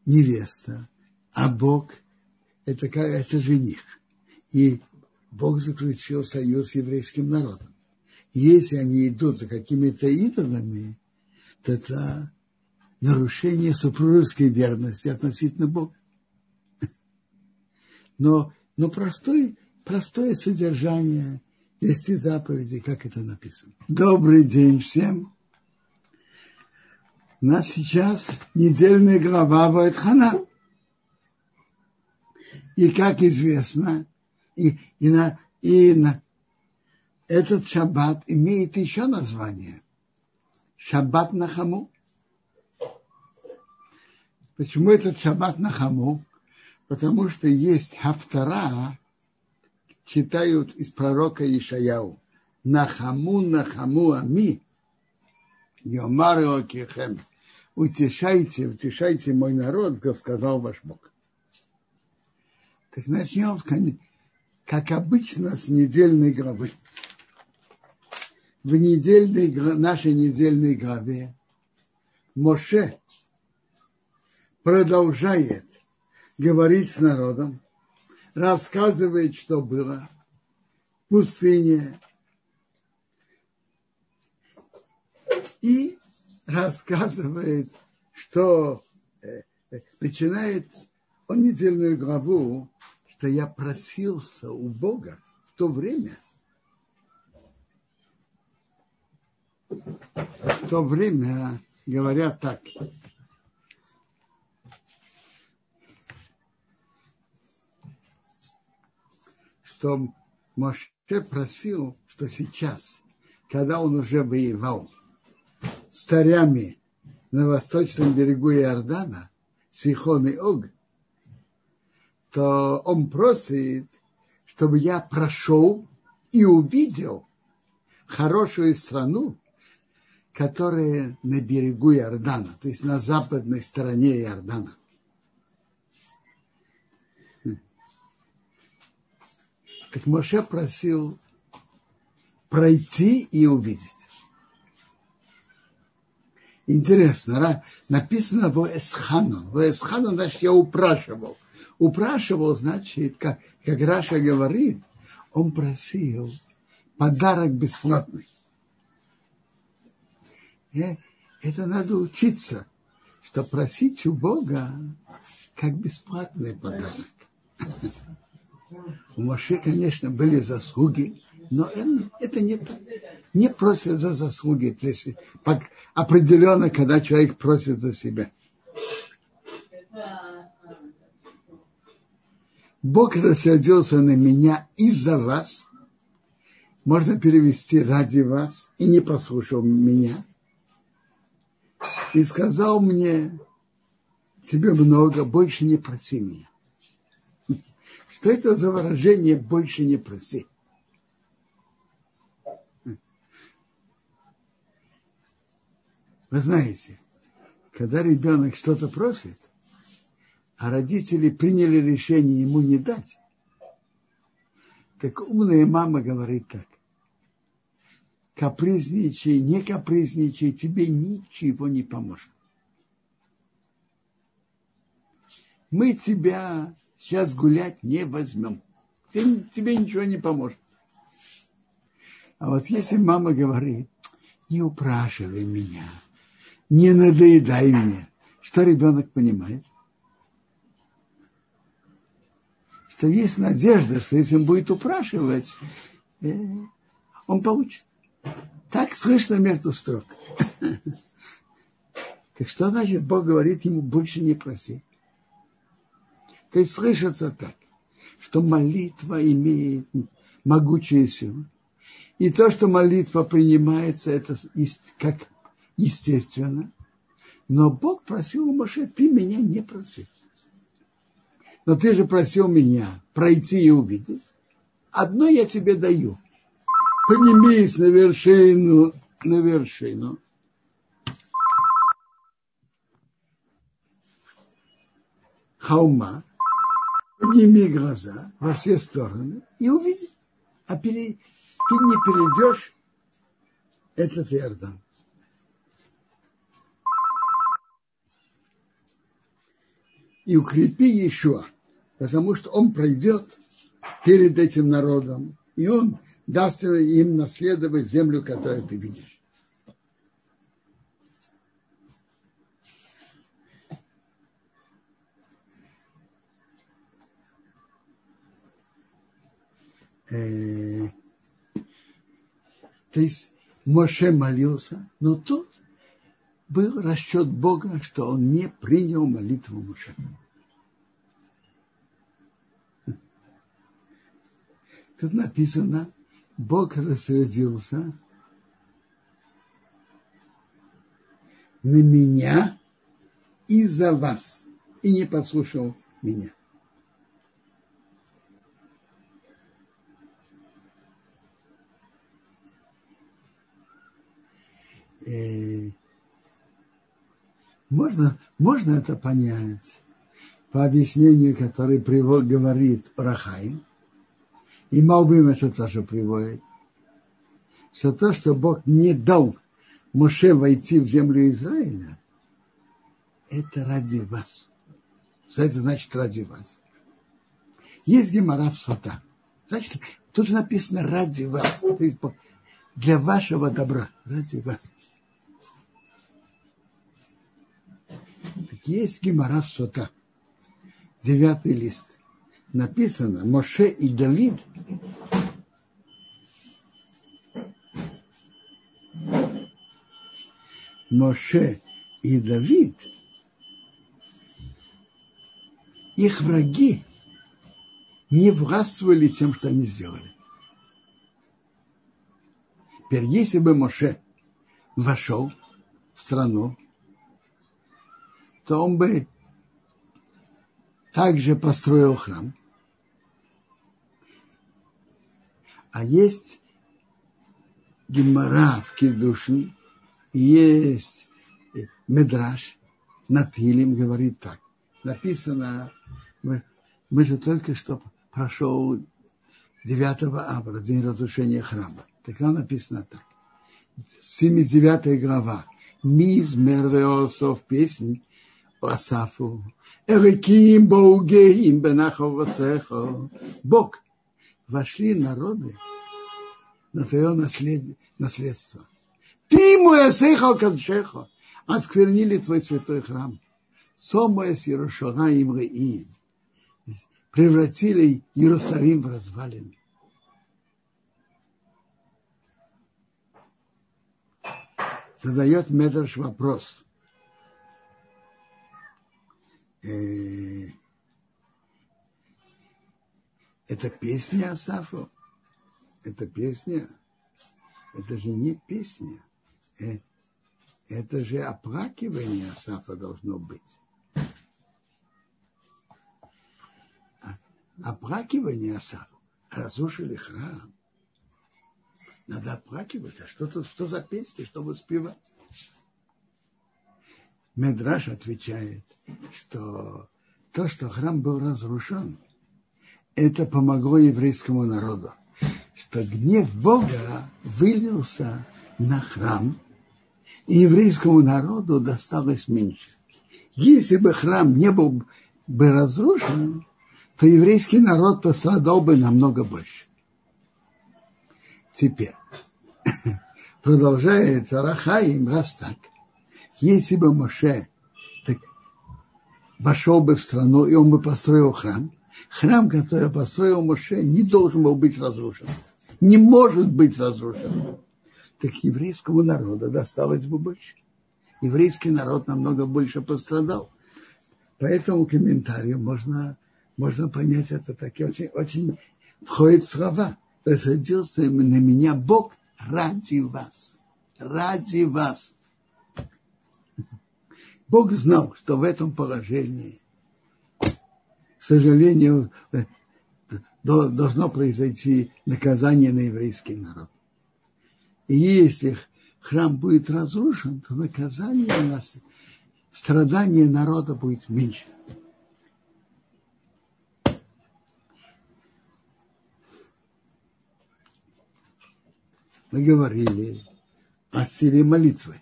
невеста, а Бог это, это жених. И Бог заключил союз с еврейским народом. Если они идут за какими-то идолами, то это нарушение супружеской верности относительно Бога. Но, но простой, простое содержание десяти заповедей, как это написано. Добрый день всем. У нас сейчас недельная глава Вайтхана. И как известно, и, и, на, и на, этот шаббат имеет еще название. Шаббат на хаму. Почему этот шаббат на хаму? Потому что есть хафтара, читают из пророка Ишаяу. Нахаму, нахаму, ами. Йомару кихем. Утешайте, утешайте мой народ, как сказал ваш Бог. Так начнем, как обычно, с недельной главы. В недельной, нашей недельной главе Моше продолжает говорить с народом рассказывает, что было в пустыне. И рассказывает, что э, начинает он недельную главу, что я просился у Бога в то время, в то время говорят так. Что Моше просил, что сейчас, когда он уже воевал с царями на восточном берегу Иордана, Сихон и Ог, то он просит, чтобы я прошел и увидел хорошую страну, которая на берегу Иордана, то есть на западной стороне Иордана. Так Моше просил пройти и увидеть. Интересно, написано в Эсхану. В Эсхану, значит, я упрашивал. Упрашивал, значит, как, как Раша говорит, он просил подарок бесплатный. И э, это надо учиться, что просить у Бога как бесплатный подарок. У Моше, конечно, были заслуги, но это не, не просят за заслуги, если определенно, когда человек просит за себя. Бог рассердился на меня из-за вас, можно перевести ради вас, и не послушал меня. И сказал мне, тебе много, больше не проси меня. Что это за выражение «больше не проси»? Вы знаете, когда ребенок что-то просит, а родители приняли решение ему не дать, так умная мама говорит так. Капризничай, не капризничай, тебе ничего не поможет. Мы тебя сейчас гулять не возьмем. Тебе ничего не поможет. А вот если мама говорит, не упрашивай меня, не надоедай мне, что ребенок понимает? что есть надежда, что если он будет упрашивать, э, он получит. Так слышно между строк. Так что значит, Бог говорит ему, больше не проси. То есть слышится так, что молитва имеет могучую силу. И то, что молитва принимается, это как естественно. Но Бог просил у Моше, ты меня не проси но ты же просил меня пройти и увидеть. Одно я тебе даю. Поднимись на вершину, на вершину. Холма, подними глаза во все стороны и увиди. А пере... ты не перейдешь этот Иордан. И укрепи еще потому что он пройдет перед этим народом, и он даст им наследовать землю, которую ты видишь. Э, то есть Моше молился, но тут был расчет Бога, что он не принял молитву Моше. Тут написано, Бог рассердился на меня из-за вас и не послушал меня. И можно, можно это понять по объяснению, которое привод, говорит Рахаим – и Малбим это тоже приводит, что то, что Бог не дал Моше войти в землю Израиля, это ради вас. Что это значит ради вас? Есть гемора в. Значит, тут же написано ради вас. Для вашего добра. Ради вас. Есть гемора в сота. Девятый лист. Написано, Моше и Давид Моше и Давид, их враги не властвовали тем, что они сделали. Теперь, если бы Моше вошел в страну, то он бы также построил храм. А есть Гимара в Кедушин, есть Медраж, Натилим говорит так. Написано, мы, мы же только что прошел 9 августа, день разрушения храма. Так там написано так. 79 глава. Миз Мервеосов песнь Асафу. Эреким Боугеим Бенаховосехо. Бог. Вошли народы на твое наследство. Ты мой Асеха Кадшеха. Осквернили твой святой храм. Сомоэс Иерушалаим Реим превратили Иерусалим в развалины. Задает Медраш вопрос. Это песня Асафу? Это песня? Это же не песня. Э, это же оплакивание Асафа должно быть. оплакивание Асаву. Разрушили храм. Надо оплакивать. А что, тут, что за песни, что воспевать? Медраш отвечает, что то, что храм был разрушен, это помогло еврейскому народу, что гнев Бога вылился на храм, и еврейскому народу досталось меньше. Если бы храм не был бы разрушен, то еврейский народ пострадал бы намного больше. Теперь, продолжает Рахаим, раз так, если бы Моше так, вошел бы в страну, и он бы построил храм, храм, который построил Моше, не должен был быть разрушен. Не может быть разрушен. Так еврейскому народу досталось бы больше. Еврейский народ намного больше пострадал. По этому комментарию можно можно понять это такие очень, очень входит слова. Рассадился на меня Бог ради вас. Ради вас. Бог знал, что в этом положении, к сожалению, должно произойти наказание на еврейский народ. И если храм будет разрушен, то наказание на страдание народа будет меньше. мы говорили о силе молитвы.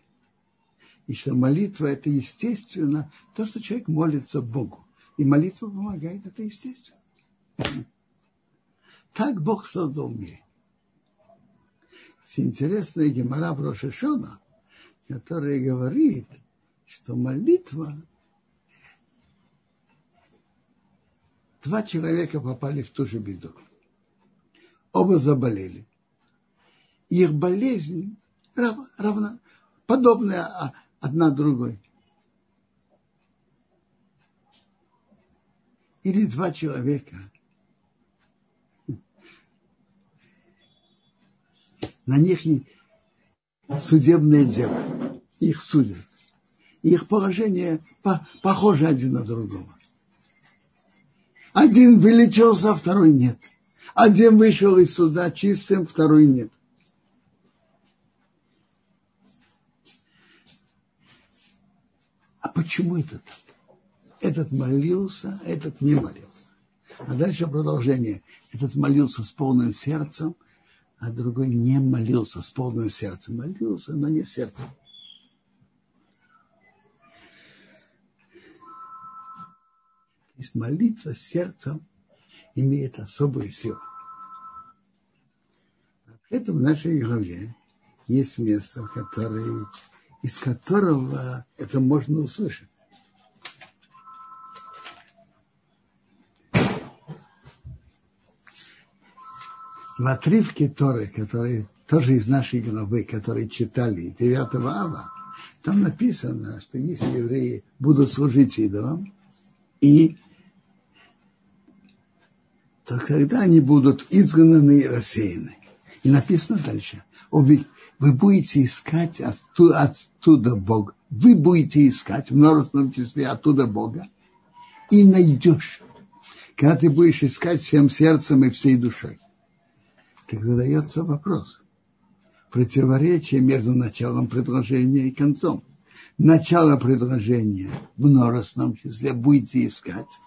И что молитва это естественно то, что человек молится Богу. И молитва помогает, это естественно. Так Бог создал мир. Интересная гемора в Рошишона, которая говорит, что молитва два человека попали в ту же беду. Оба заболели их болезнь равна, подобная одна другой. Или два человека. На них судебное дело. Их судят. Их положение похоже один на другого. Один вылечился, второй нет. Один вышел из суда чистым, второй нет. Почему это так? Этот молился, этот не молился. А дальше продолжение. Этот молился с полным сердцем, а другой не молился с полным сердцем. Молился, но не сердцем. Есть молитва с сердцем имеет особую силу. Это в нашей главе есть место, которое, из которого это можно услышать. В отрывке Торы, который тоже из нашей главы, которые читали 9 ава, там написано, что если евреи будут служить идолам, и то когда они будут изгнаны и рассеяны. И написано дальше, вы, будете искать оттуда, оттуда Бога. Вы будете искать в множественном числе оттуда Бога и найдешь. Когда ты будешь искать всем сердцем и всей душой. Так задается вопрос. Противоречие между началом предложения и концом. Начало предложения в множественном числе будете искать,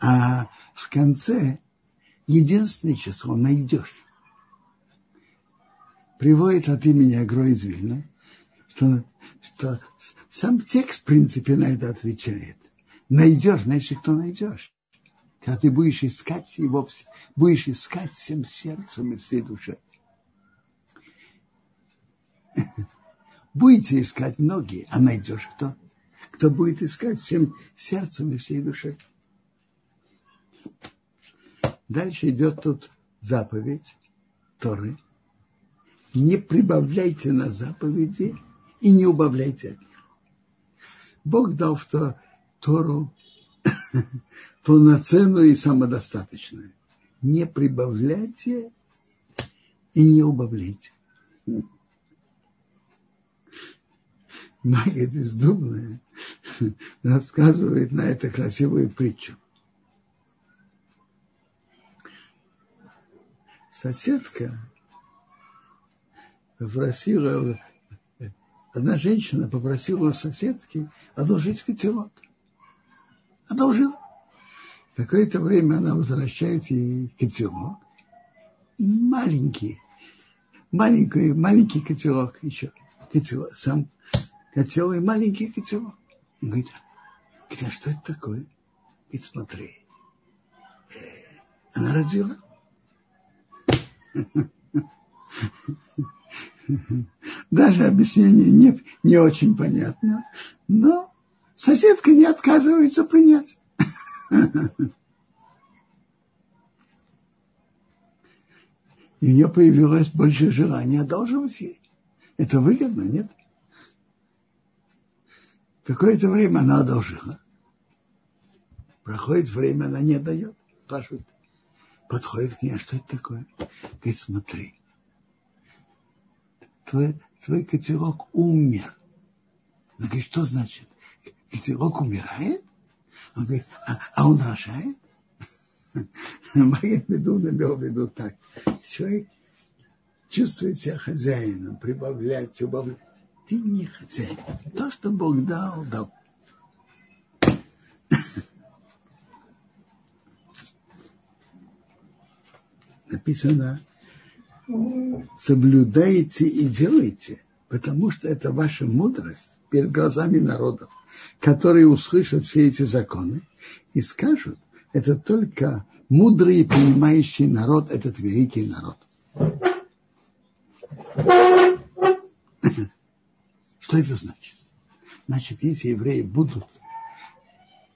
а в конце единственное число найдешь приводит от имени Агро из Вильна, что, что сам текст, в принципе, на это отвечает. Найдешь, значит, кто найдешь. Когда ты будешь искать его, будешь искать всем сердцем и всей душой. Будете искать многие, а найдешь кто? Кто будет искать всем сердцем и всей душой. Дальше идет тут заповедь Торы – не прибавляйте на заповеди и не убавляйте от них. Бог дал в то, Тору полноценную и самодостаточную. Не прибавляйте и не убавляйте. Магия бездумная рассказывает на это красивую притчу. Соседка попросила, одна женщина попросила у соседки одолжить котелок. Одолжила. Какое-то время она возвращает ей котелок. Маленький, маленький, маленький котелок еще. Котелок, сам котел и маленький котелок. Он говорит, а что это такое? Говорит, смотри. Э, она родила. Даже объяснение не, не очень понятно, но соседка не отказывается принять. И у нее появилось больше желания одалживать ей. Это выгодно, нет? Какое-то время она одолжила. Проходит время, она не дает. Спрашивает. Подходит к ней, а что это такое? Говорит, смотри, твой, твой котелок умер. Она говорит, что значит? Котелок умирает? Он говорит, а, а он рожает? Моя Медуна имел в виду так. Человек чувствует себя хозяином, прибавлять, убавлять. Ты не хозяин. То, что Бог дал, дал. Написано, соблюдаете и делаете, потому что это ваша мудрость перед глазами народов, которые услышат все эти законы и скажут, это только мудрый и понимающий народ, этот великий народ. Что это значит? Значит, если евреи будут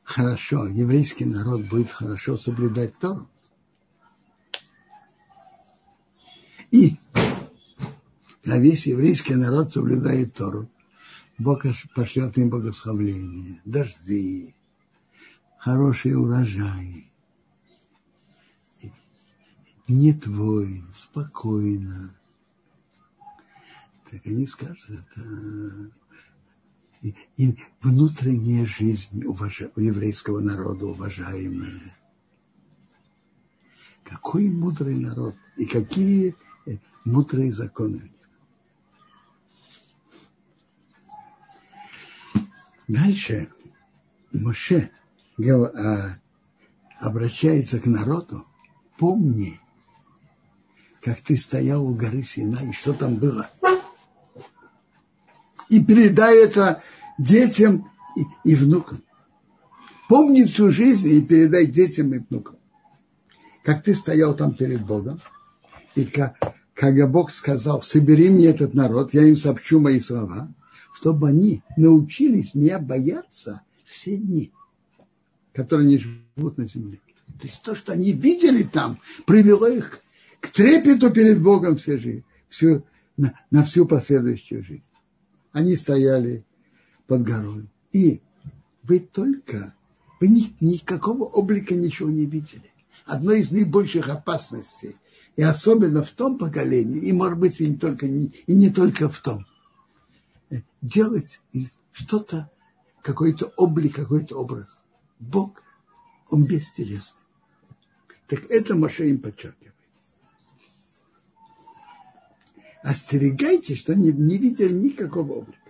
хорошо, еврейский народ будет хорошо соблюдать Тору, И а весь еврейский народ соблюдает Тору. Бог пошлет им благословление, дожди, хорошие урожаи. Нет войн, спокойно. Так они скажут, это и внутренняя жизнь уваж... у еврейского народа уважаемая. Какой мудрый народ и какие мудрые законы. Дальше Моше а, обращается к народу, помни, как ты стоял у горы Сина и что там было. И передай это детям и, и внукам. Помни всю жизнь и передай детям и внукам. как ты стоял там перед Богом, и когда Бог сказал, собери мне этот народ, я им сообщу мои слова, чтобы они научились меня бояться все дни, которые они живут на земле. То есть то, что они видели там, привело их к трепету перед Богом всю жизнь, всю, на, на всю последующую жизнь. Они стояли под горой. И вы только, вы ни, никакого облика ничего не видели. Одно из наибольших опасностей, и особенно в том поколении, и может быть и не только, и не только в том, делать что-то, какой-то облик, какой-то образ. Бог, Он бестелесный. Так это Моше им подчеркивает. Остерегайтесь, что не, не видели никакого облика.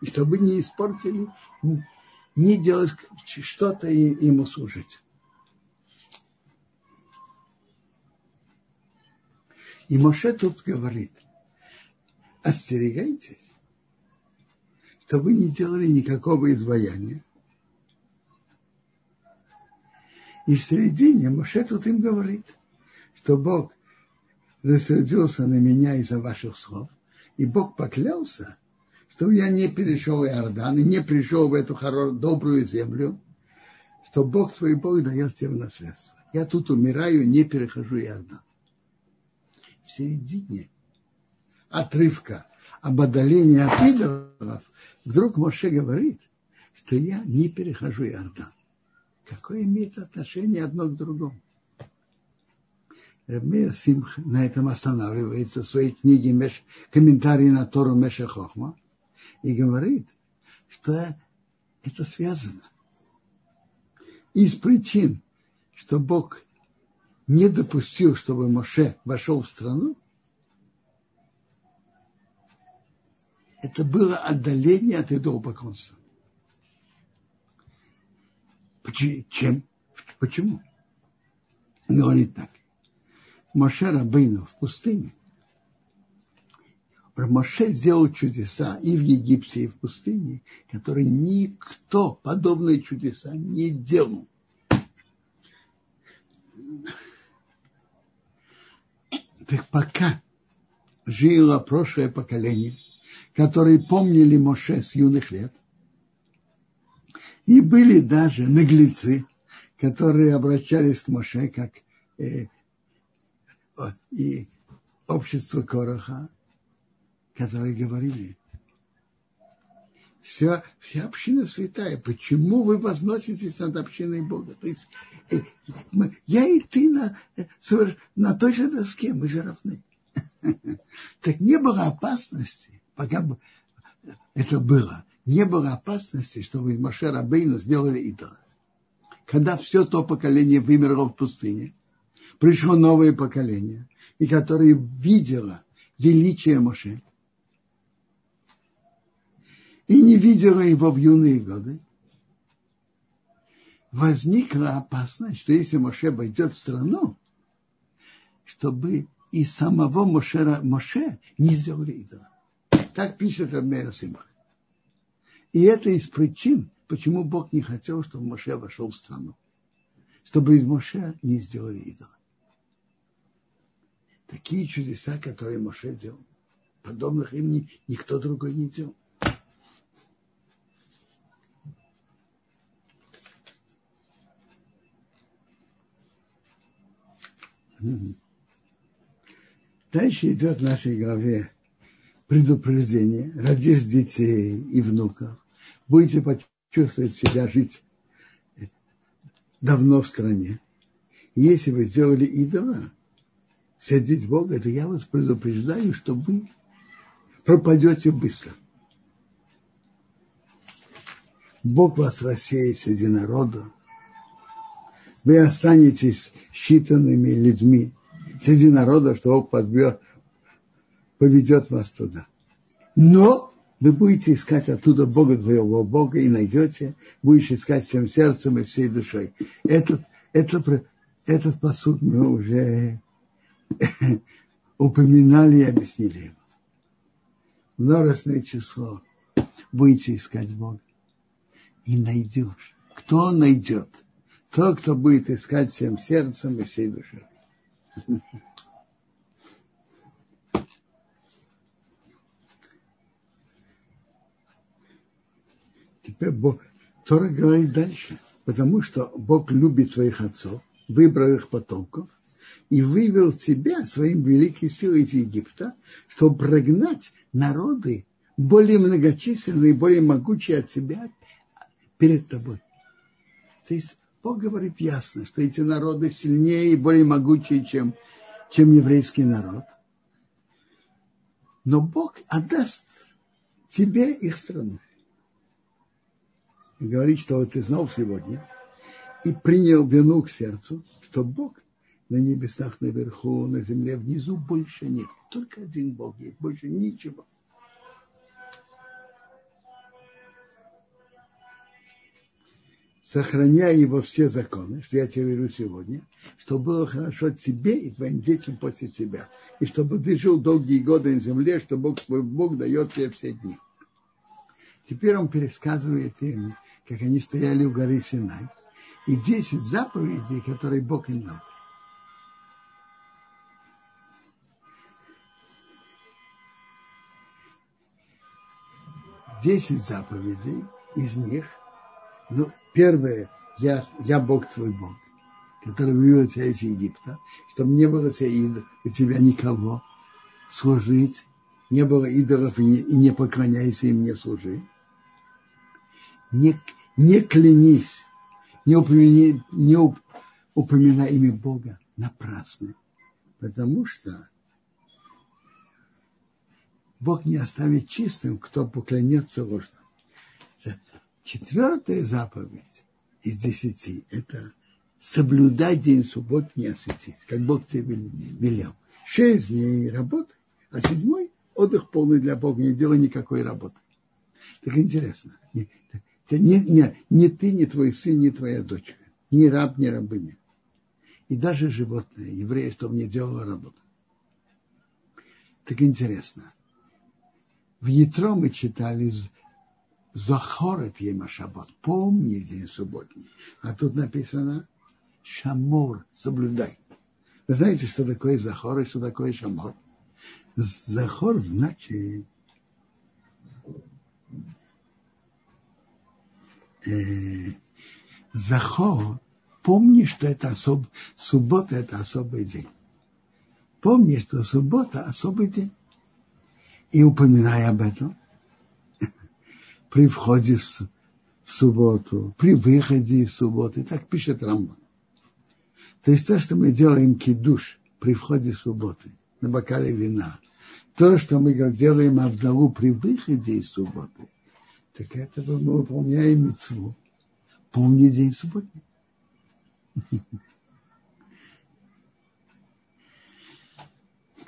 И чтобы не испортили, не делать что-то и ему служить. И Моше тут говорит, остерегайтесь, что вы не делали никакого изваяния. И в середине Моше тут им говорит, что Бог рассердился на меня из-за ваших слов, и Бог поклялся, что я не перешел Иордан и не пришел в эту хорошую, добрую землю, что Бог твой Бог дает тебе наследство. Я тут умираю, не перехожу Иордан. В середине отрывка об отдалении от идолов вдруг Моше говорит, что я не перехожу Иордан. Какое имеет отношение одно к другому? Мир Симх на этом останавливается в своей книге Меш, «Комментарии на Тору Меша Хохма» и говорит, что это связано. Из причин, что Бог не допустил, чтобы Моше вошел в страну, это было отдаление от идолопоклонства. Чем? Почему? Он и так. Моше Рабейну в пустыне. Моше сделал чудеса и в Египте, и в пустыне, которые никто подобные чудеса не делал. Так пока жило прошлое поколение, которые помнили Моше с юных лет, и были даже наглецы, которые обращались к Моше как э, и общество Короха, которые говорили, вся, вся община святая, почему вы возноситесь над общиной Бога? То есть э, мы, я и ты на, на той же доске, мы же равны. Так не было опасности, пока бы это было, не было опасности, чтобы Моше Рабейну сделали идола. Когда все то поколение вымерло в пустыне, пришло новое поколение, и которое видело величие Моше, и не видела его в юные годы, возникла опасность, что если Моше войдет в страну, чтобы и самого Моше, Моше не сделали идола. Так пишет Рамея Симха. И это из причин, почему Бог не хотел, чтобы Моше вошел в страну. Чтобы из Моше не сделали идола. Такие чудеса, которые Моше делал, подобных им никто другой не делал. Дальше идет в нашей главе предупреждение. Родишь детей и внуков. Будете почувствовать себя жить давно в стране. Если вы сделали идола, сердить Бога, то я вас предупреждаю, что вы пропадете быстро. Бог вас рассеет среди народа, вы останетесь считанными людьми среди народа, что Бог подбьет, поведет вас туда. Но вы будете искать оттуда Бога твоего Бога и найдете, будешь искать всем сердцем и всей душой. Этот, этот, этот посуд мы уже упоминали и объяснили его. Множественное число. Будете искать Бога. И найдешь. Кто найдет? Тот, кто будет искать всем сердцем и всей душой. Теперь Бог, Тора говорит дальше, потому что Бог любит твоих отцов, выбрал их потомков и вывел тебя своим великой силой из Египта, чтобы прогнать народы более многочисленные, более могучие от тебя перед тобой. То есть Бог говорит ясно, что эти народы сильнее и более могучие, чем, чем еврейский народ. Но Бог отдаст тебе их страну. И говорит, что вот ты знал сегодня и принял вину к сердцу, что Бог на небесах наверху, на земле внизу больше нет. Только один Бог есть, больше ничего. Сохраняя его все законы, что я тебе говорю сегодня, чтобы было хорошо тебе и твоим детям после тебя, и чтобы ты жил долгие годы на земле, что Бог свой Бог дает тебе все дни. Теперь он пересказывает им, как они стояли у горы Синай, и десять заповедей, которые Бог им дал. Десять заповедей, из них – ну, первое, я, я Бог твой Бог, который вывел тебя из Египта, чтобы не было у тебя никого служить, не было идолов и не, и не поклоняйся им, не служи. Не, не клянись, не упоминай, не упоминай имя Бога напрасно, потому что Бог не оставит чистым, кто поклянется ложно. Четвертая заповедь из десяти – это соблюдать день суббот не осветить, как Бог тебе велел. Шесть дней работы, а седьмой – отдых полный для Бога, не делай никакой работы. Так интересно. Не, не, не, не ты, не твой сын, не твоя дочка, ни раб, ни рабыня. И даже животное, евреи, чтобы не делало работу. Так интересно. В Ятро мы читали Захорет ема шаббат. Помни день субботний. А тут написано шамор, соблюдай. Вы знаете, что такое захор и что такое шамор? Захор значит э, захор, помни, что это особ, суббота это особый день. Помни, что суббота особый день. И упоминай об этом при входе в субботу, при выходе из субботы. Так пишет Рамбан. То есть то, что мы делаем кидуш при входе субботы, на бокале вина, то, что мы делаем Авдалу при выходе из субботы, так это мы выполняем мецву. Помни день субботы.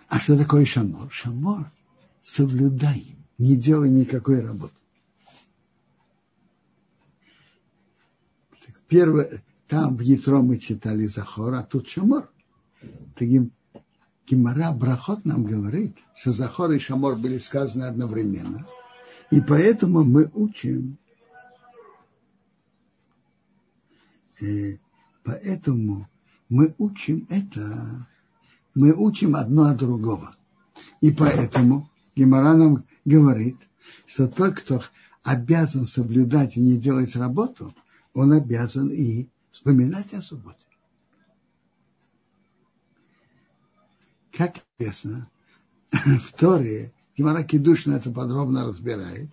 А что такое шамор? Шамор – соблюдай, не делай никакой работы. Первое, там в Ятро мы читали Захор, а тут Шамор. Таким Гимара Брахот нам говорит, что Захор и Шамор были сказаны одновременно. И поэтому мы учим, и поэтому мы учим это, мы учим одно от другого. И поэтому Гимара нам говорит, что тот, кто обязан соблюдать и не делать работу, он обязан и вспоминать о субботе. Как известно, в Торе, Гимара Кедушна это подробно разбирает,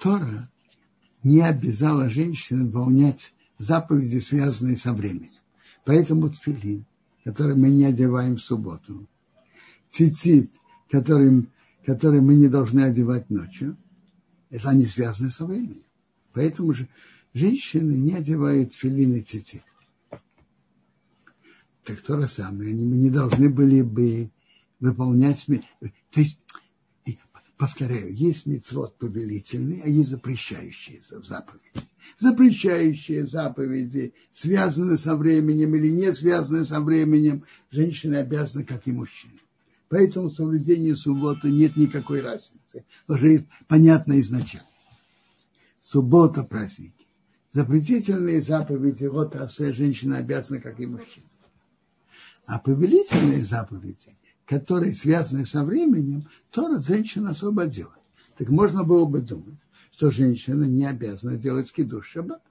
Тора не обязала женщин выполнять заповеди, связанные со временем. Поэтому тфилин, который мы не одеваем в субботу, цицит, который, который мы не должны одевать ночью, это они связаны со временем. Поэтому же женщины не одевают филин и. Так то же самое, они не должны были бы выполнять... То есть, повторяю, есть мецвод повелительный, а есть запрещающие заповеди. Запрещающие заповеди связаны со временем или не связаны со временем, женщины обязаны, как и мужчины. Поэтому в соблюдении субботы нет никакой разницы. Уже понятно изначально. Суббота – праздник Запретительные заповеди, вот асе, женщина обязана, как и мужчина. А повелительные заповеди, которые связаны со временем, то женщина особо делает. Так можно было бы думать, что женщина не обязана делать скидуш шаббат.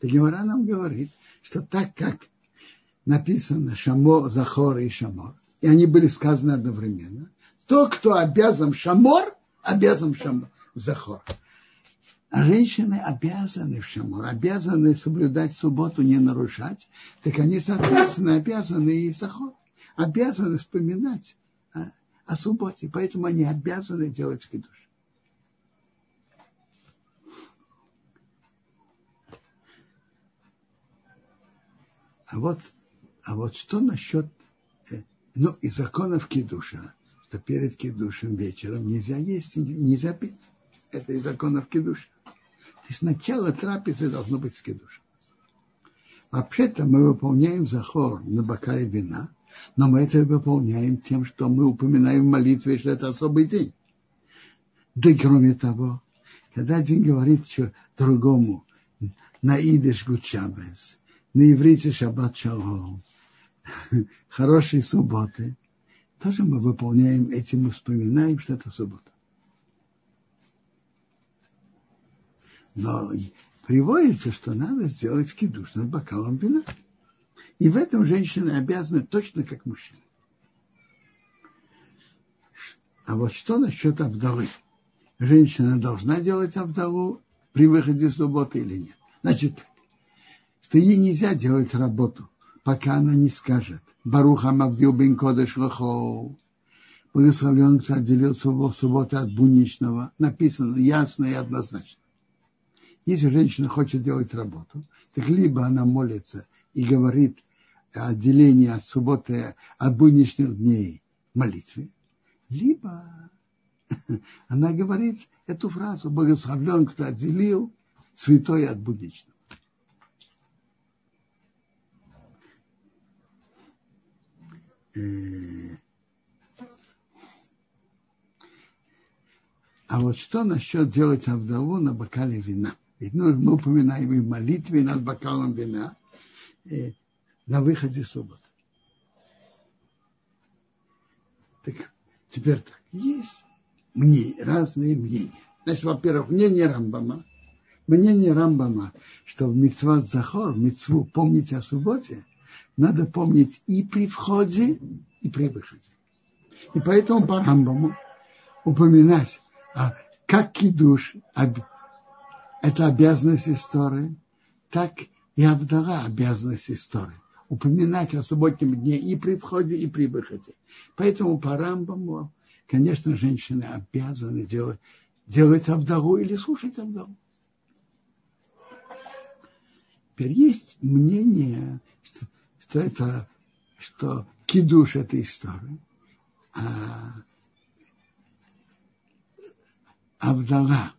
Так Гемора нам говорит, что так как написано Шамо, Захор и Шамор, и они были сказаны одновременно, то, кто обязан Шамор, обязан Шамор, Захор. А женщины обязаны в Шамор, обязаны соблюдать субботу, не нарушать, так они, соответственно, обязаны и Захор, обязаны вспоминать о, о субботе, поэтому они обязаны делать кидуш. А вот, а вот что насчет, э, ну, и законов кидуша, что перед кидушем вечером нельзя есть нельзя пить. Это из законов кидуша. То есть начало трапезы должно быть с кидушем. Вообще-то мы выполняем захор на бокале вина, но мы это выполняем тем, что мы упоминаем в молитве, что это особый день. Да и кроме того, когда один говорит другому, на идиш гучабес, на иврите шаббат шалом, хорошей субботы, тоже мы выполняем этим, мы вспоминаем, что это суббота. Но приводится, что надо сделать кидуш над бокалом вина. И в этом женщины обязаны точно как мужчины. А вот что насчет Авдалы? Женщина должна делать Авдалу при выходе субботы или нет? Значит, что ей нельзя делать работу, пока она не скажет Баруха Мавдил Бен Кодыш Лахол. Благословлен, кто отделил субботу от будничного. Написано ясно и однозначно. Если женщина хочет делать работу, так либо она молится и говорит отделение от субботы, от будничных дней молитве, либо она говорит эту фразу «Благословлен, кто отделил святой от будничного». Э, а вот что насчет делать Авдалу на бокале вина? Ведь ну, мы упоминаем и в молитве над бокалом вина э, на выходе субботы. Так теперь так, есть мне разные мнения. Значит, во-первых, мнение Рамбама, мнение Рамбама, что в Мицват Захор, в Мицву помнить о субботе – надо помнить и при входе, и при выходе. И поэтому по Рамбаму упоминать, а как кидуш, это обязанность истории, так и Авдала обязанность истории. Упоминать о субботнем дне и при входе, и при выходе. Поэтому по Рамбаму, конечно, женщины обязаны делать, делать Авдалу или слушать Авдалу. Теперь есть мнение, что что это, что кидуш этой истории, а Авдала,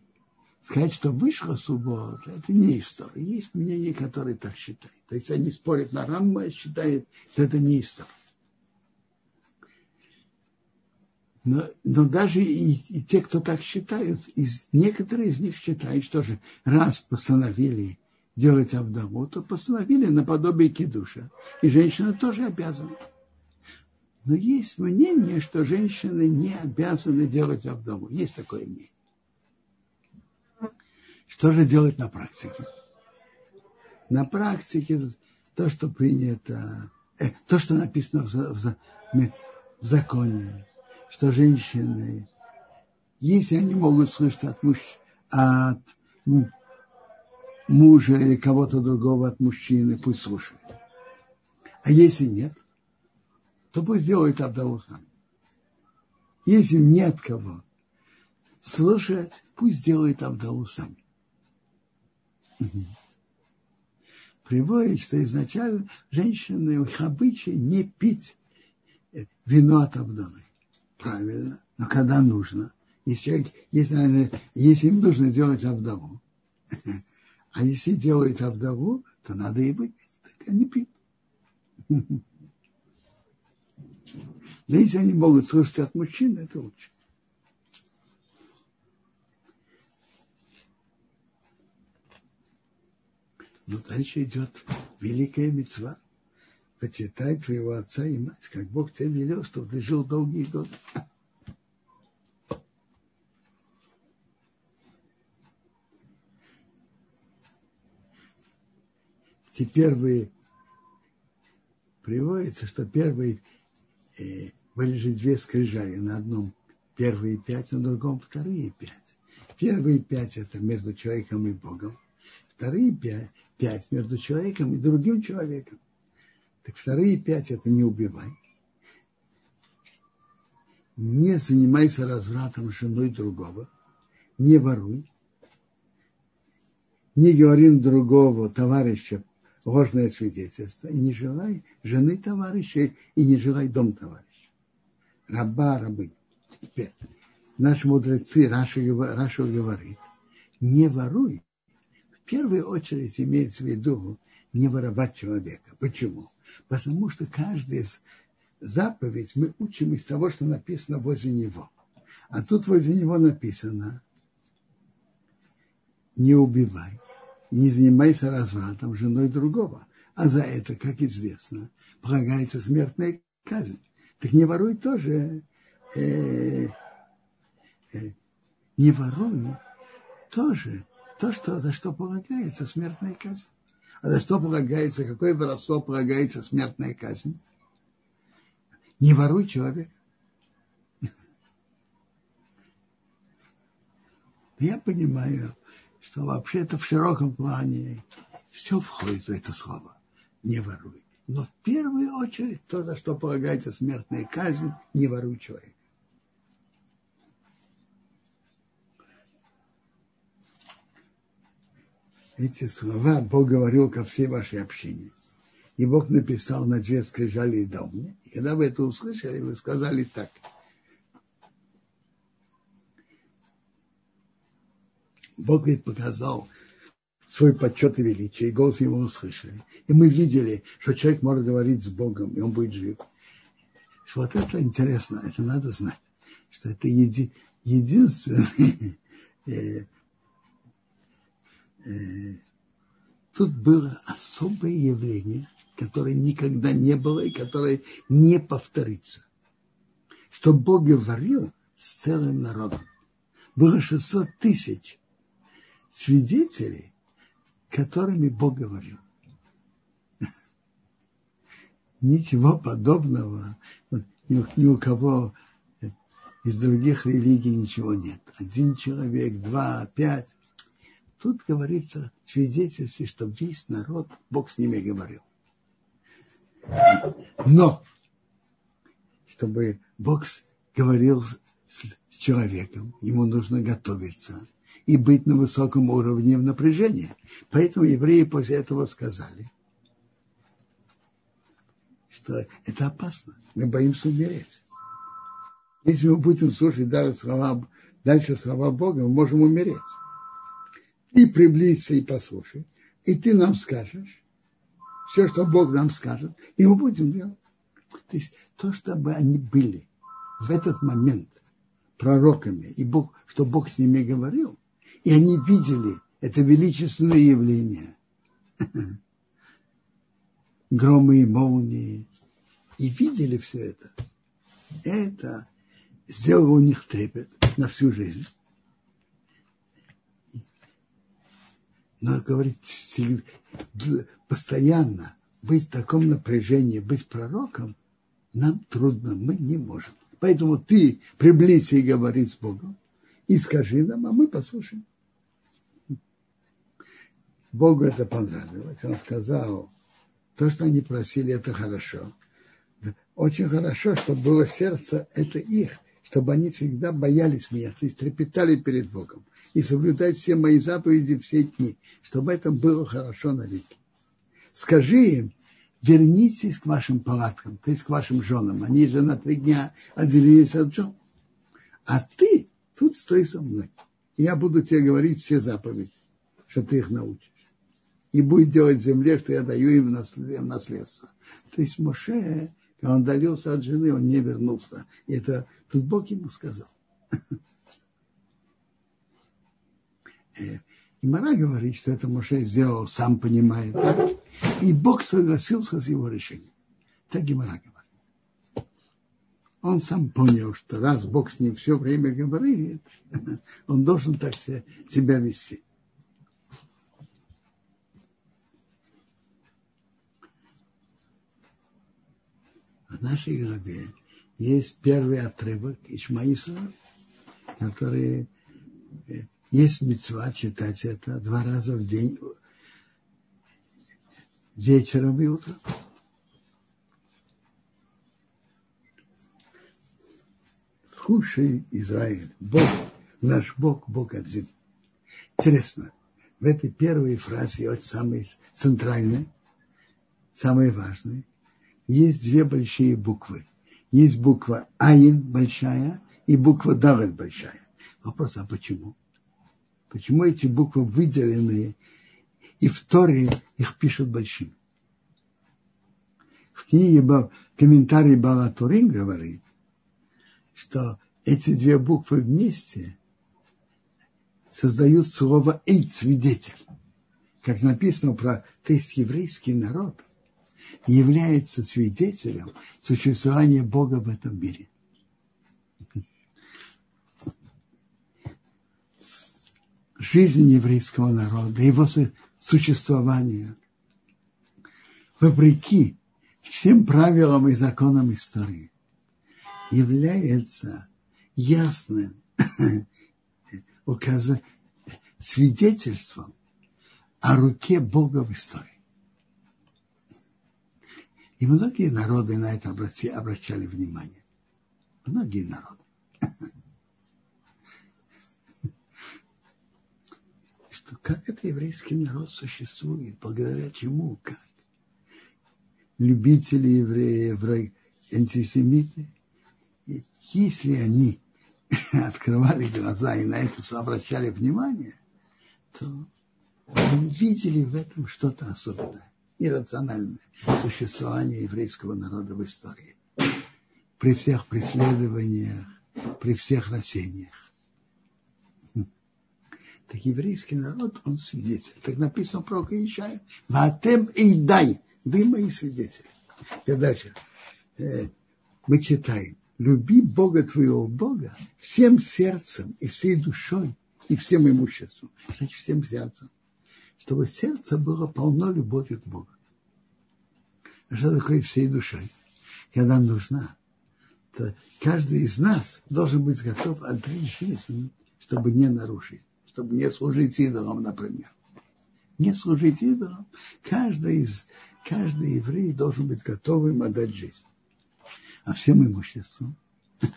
сказать, что вышла суббота, это не история. Есть мнение, которые так считают. То есть они спорят на Рамба и считают, что это не история. Но, но даже и, и те, кто так считают, из, некоторые из них считают, что же раз постановили делать Авдаму, то постановили наподобие кидуша. И женщина тоже обязана. Но есть мнение, что женщины не обязаны делать Авдаму. Есть такое мнение. Что же делать на практике? На практике то, что принято, э, то, что написано в, в, в законе, что женщины, если они могут слышать от мужчин, от мужа или кого-то другого от мужчины, пусть слушает. А если нет, то пусть делает Абдалу сам. Если нет кого слушать, пусть делает Абдалу сам. Приводит, что изначально женщины, их обычай не пить вино от Абдалы. Правильно. Но когда нужно, если, человек, если, если им нужно делать Абдалу, а если делают Авдову, то надо и выпить. Так они пьют. Но если они могут слушать от мужчин, это лучше. Но дальше идет великая мецва. Почитай твоего отца и мать, как Бог тебе велел, чтобы ты жил долгие годы. Эти первые приводится, что первые э, были же две скрижали. На одном первые пять, на другом вторые пять. Первые пять это между человеком и Богом. Вторые пять, между человеком и другим человеком. Так вторые пять это не убивай. Не занимайся развратом женой другого. Не воруй. Не говори другого товарища ложное свидетельство, и не желай жены товарища, и не желай дом товарища. Раба, рабы. Теперь, наши мудрецы, Раша, Раша говорит, не воруй. Первую очередь имеется в виду не воровать человека. Почему? Потому что каждая заповедь мы учим из того, что написано возле него. А тут возле него написано не убивай не занимайся развратом женой другого. А за это, как известно, полагается смертная казнь. Так не воруй тоже. Э, э, не воруй тоже то, что, за что полагается смертная казнь. А за что полагается, какое воровство полагается смертная казнь? Не воруй человека. Я понимаю, что вообще это в широком плане все входит в это слово. Не воруй. Но в первую очередь то, за что полагается смертная казнь, не воруй человека. Эти слова Бог говорил ко всей вашей общине. И Бог написал на две скрижали дома. И когда вы это услышали, вы сказали так – Бог ведь показал свой почет и величие, и голос его услышали. И мы видели, что человек может говорить с Богом, и он будет жив. Вот это интересно, это надо знать, что это еди, единственное. Э, тут было особое явление, которое никогда не было и которое не повторится. Что Бог говорил с целым народом. Было 600 тысяч свидетелей, которыми Бог говорил. Ничего подобного ни у кого из других религий ничего нет. Один человек, два, пять. Тут говорится свидетельстве, что весь народ, Бог с ними говорил. Но, чтобы Бог говорил с человеком, ему нужно готовиться – и быть на высоком уровне напряжения. Поэтому евреи после этого сказали, что это опасно, мы боимся умереть. Если мы будем слушать дальше слова, дальше слова Бога, мы можем умереть. И приблизься и послушай, и ты нам скажешь все, что Бог нам скажет, и мы будем делать. То есть то, чтобы они были в этот момент пророками, и Бог, что Бог с ними говорил, и они видели это величественное явление. Громы и молнии. И видели все это. Это сделало у них трепет на всю жизнь. Но, говорит, постоянно быть в таком напряжении, быть пророком, нам трудно, мы не можем. Поэтому ты приблизься и говори с Богом, и скажи нам, а мы послушаем. Богу это понравилось. Он сказал, то, что они просили, это хорошо. Очень хорошо, чтобы было сердце, это их, чтобы они всегда боялись меня, то есть трепетали перед Богом и соблюдать все мои заповеди все дни, чтобы это было хорошо на веки. Скажи им, вернитесь к вашим палаткам, то есть к вашим женам. Они же на три дня отделились от жен. А ты тут стой со мной. Я буду тебе говорить все заповеди, что ты их научишь и будет делать земле, что я даю им наследство. То есть Моше, когда он удалился от жены, он не вернулся. И это тут Бог ему сказал. Э, И Мара говорит, что это Моше сделал, сам понимает так. И Бог согласился с его решением. Так и Мара говорит. Он сам понял, что раз Бог с ним все время говорит, он должен так себя вести. Нашей главе есть первый отрывок Ишмаисова, который э, есть мецва читать это два раза в день, вечером и утром. Слушай, Израиль, Бог, наш Бог, Бог один. Интересно, в этой первой фразе, вот самой центральной, самой важной, есть две большие буквы. Есть буква Айн большая и буква Давид большая. Вопрос, а почему? Почему эти буквы выделены, и в Торе их пишут большими? В книге комментарий Балатурин говорит, что эти две буквы вместе создают слово «эйт» – свидетель. Как написано про тест еврейский народ, является свидетелем существования Бога в этом мире. Жизнь еврейского народа, его существование, вопреки всем правилам и законам истории, является ясным свидетельством о руке Бога в истории. И многие народы на это обращали внимание. Многие народы. Что как это еврейский народ существует, благодаря чему, как? Любители евреев, антисемиты, если они открывали глаза и на это обращали внимание, то видели в этом что-то особенное иррациональное существование еврейского народа в истории. При всех преследованиях, при всех рассеяниях. Так еврейский народ, он свидетель. Так написано про Ишая. Ватем и дай. Вы мои свидетели. И дальше. Э, мы читаем. Люби Бога твоего Бога всем сердцем и всей душой и всем имуществом. Значит, всем сердцем чтобы сердце было полно любовью к Богу. А что такое всей душой? Когда нужна, то каждый из нас должен быть готов отдать жизнь, чтобы не нарушить, чтобы не служить идолам, например. Не служить идолам. Каждый, из, каждый еврей должен быть готовым отдать жизнь. А всем имуществом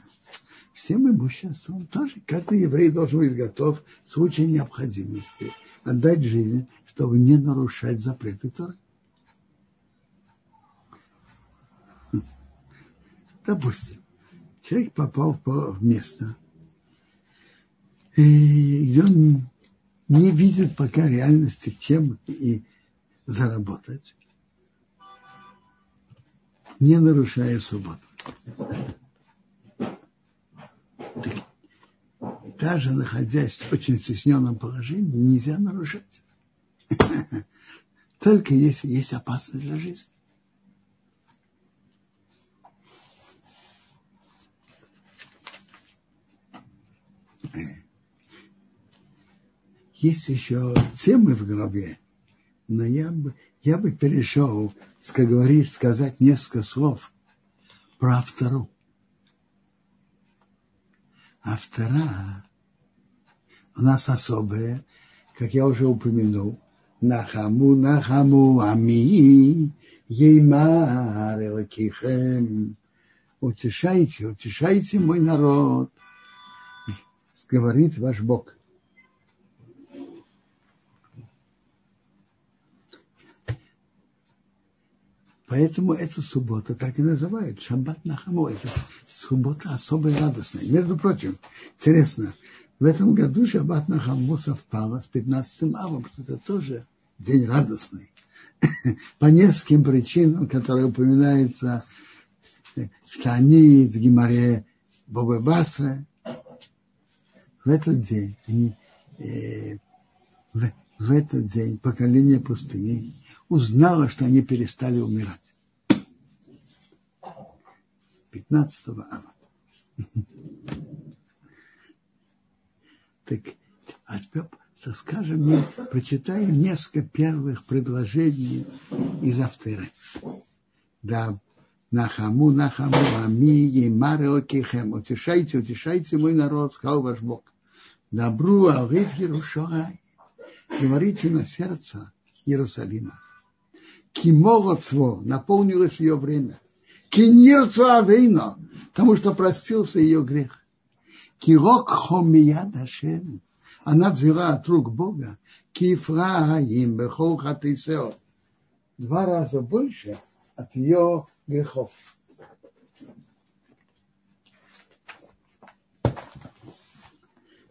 всем имуществом тоже каждый еврей должен быть готов в случае необходимости отдать жизнь, чтобы не нарушать запреты Торы. Допустим, человек попал в место, и он не видит пока реальности, чем и заработать, не нарушая субботу. Даже находясь в очень стесненном положении, нельзя нарушать. Только если есть опасность для жизни. Есть еще темы в голове, но я бы, я бы перешел, как говорит, сказать несколько слов про вторую. А вторая у нас особое, как я уже упомянул, Нахаму, Нахаму, Ами, Еймар, Элакихем. Утешайте, утешайте мой народ, говорит ваш Бог. Поэтому эта суббота так и называют. Шаббат Нахаму. Это суббота особо радостная. Между прочим, интересно, в этом году Шаббат Нахаму совпало с 15 авом, что это тоже день радостный. По нескольким причинам, которые упоминаются в Таниц, Гимаре, Бобе Басре. В этот день они, э, в, в этот день поколение пустыни узнало, что они перестали умирать. 15 ава. Так, а скажем, мы прочитаем несколько первых предложений из Авторы. Да, Нахаму, Нахаму, Ами, Емаре, Окихем. Утешайте, утешайте мой народ, сказал ваш Бог. Добру, Алгит, Ярушай. Говорите на сердце Иерусалима. Кимогоцво, наполнилось ее время. Кинирцу Авейно, потому что простился ее грех. Кирок хомия дашем. Она взяла от рук Бога. Кифраим бехол хатисео. Два раза больше от ее грехов.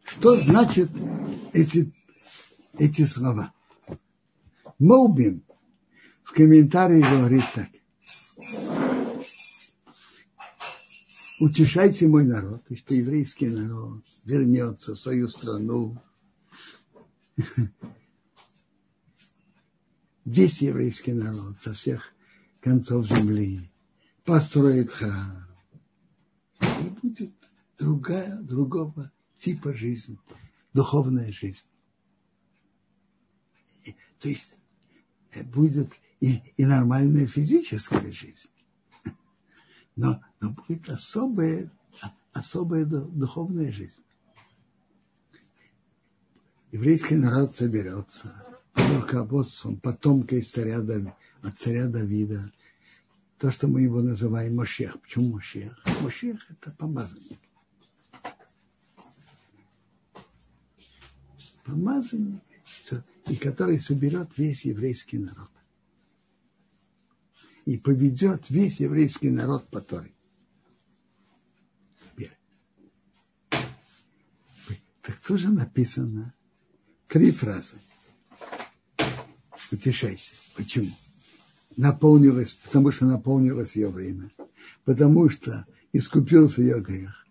Что значит эти, эти слова? Молбим в комментарии говорит так. Утешайте мой народ, и что еврейский народ вернется в свою страну. Весь еврейский народ со всех концов земли построит храм. И будет другая, другого типа жизни, духовная жизнь. То есть э, будет и, и нормальная физическая жизнь. Но, но будет особая, особая духовная жизнь. Еврейский народ соберется под руководством потомка из царя, от царя Давида. То, что мы его называем Мошех. Почему Мошех? Мошех – это помазанник. Помазанник, и который соберет весь еврейский народ и поведет весь еврейский народ по Торе. Так тоже написано три фразы. Утешайся. Почему? Наполнилось, потому что наполнилось ее время. Потому что искупился ее грех.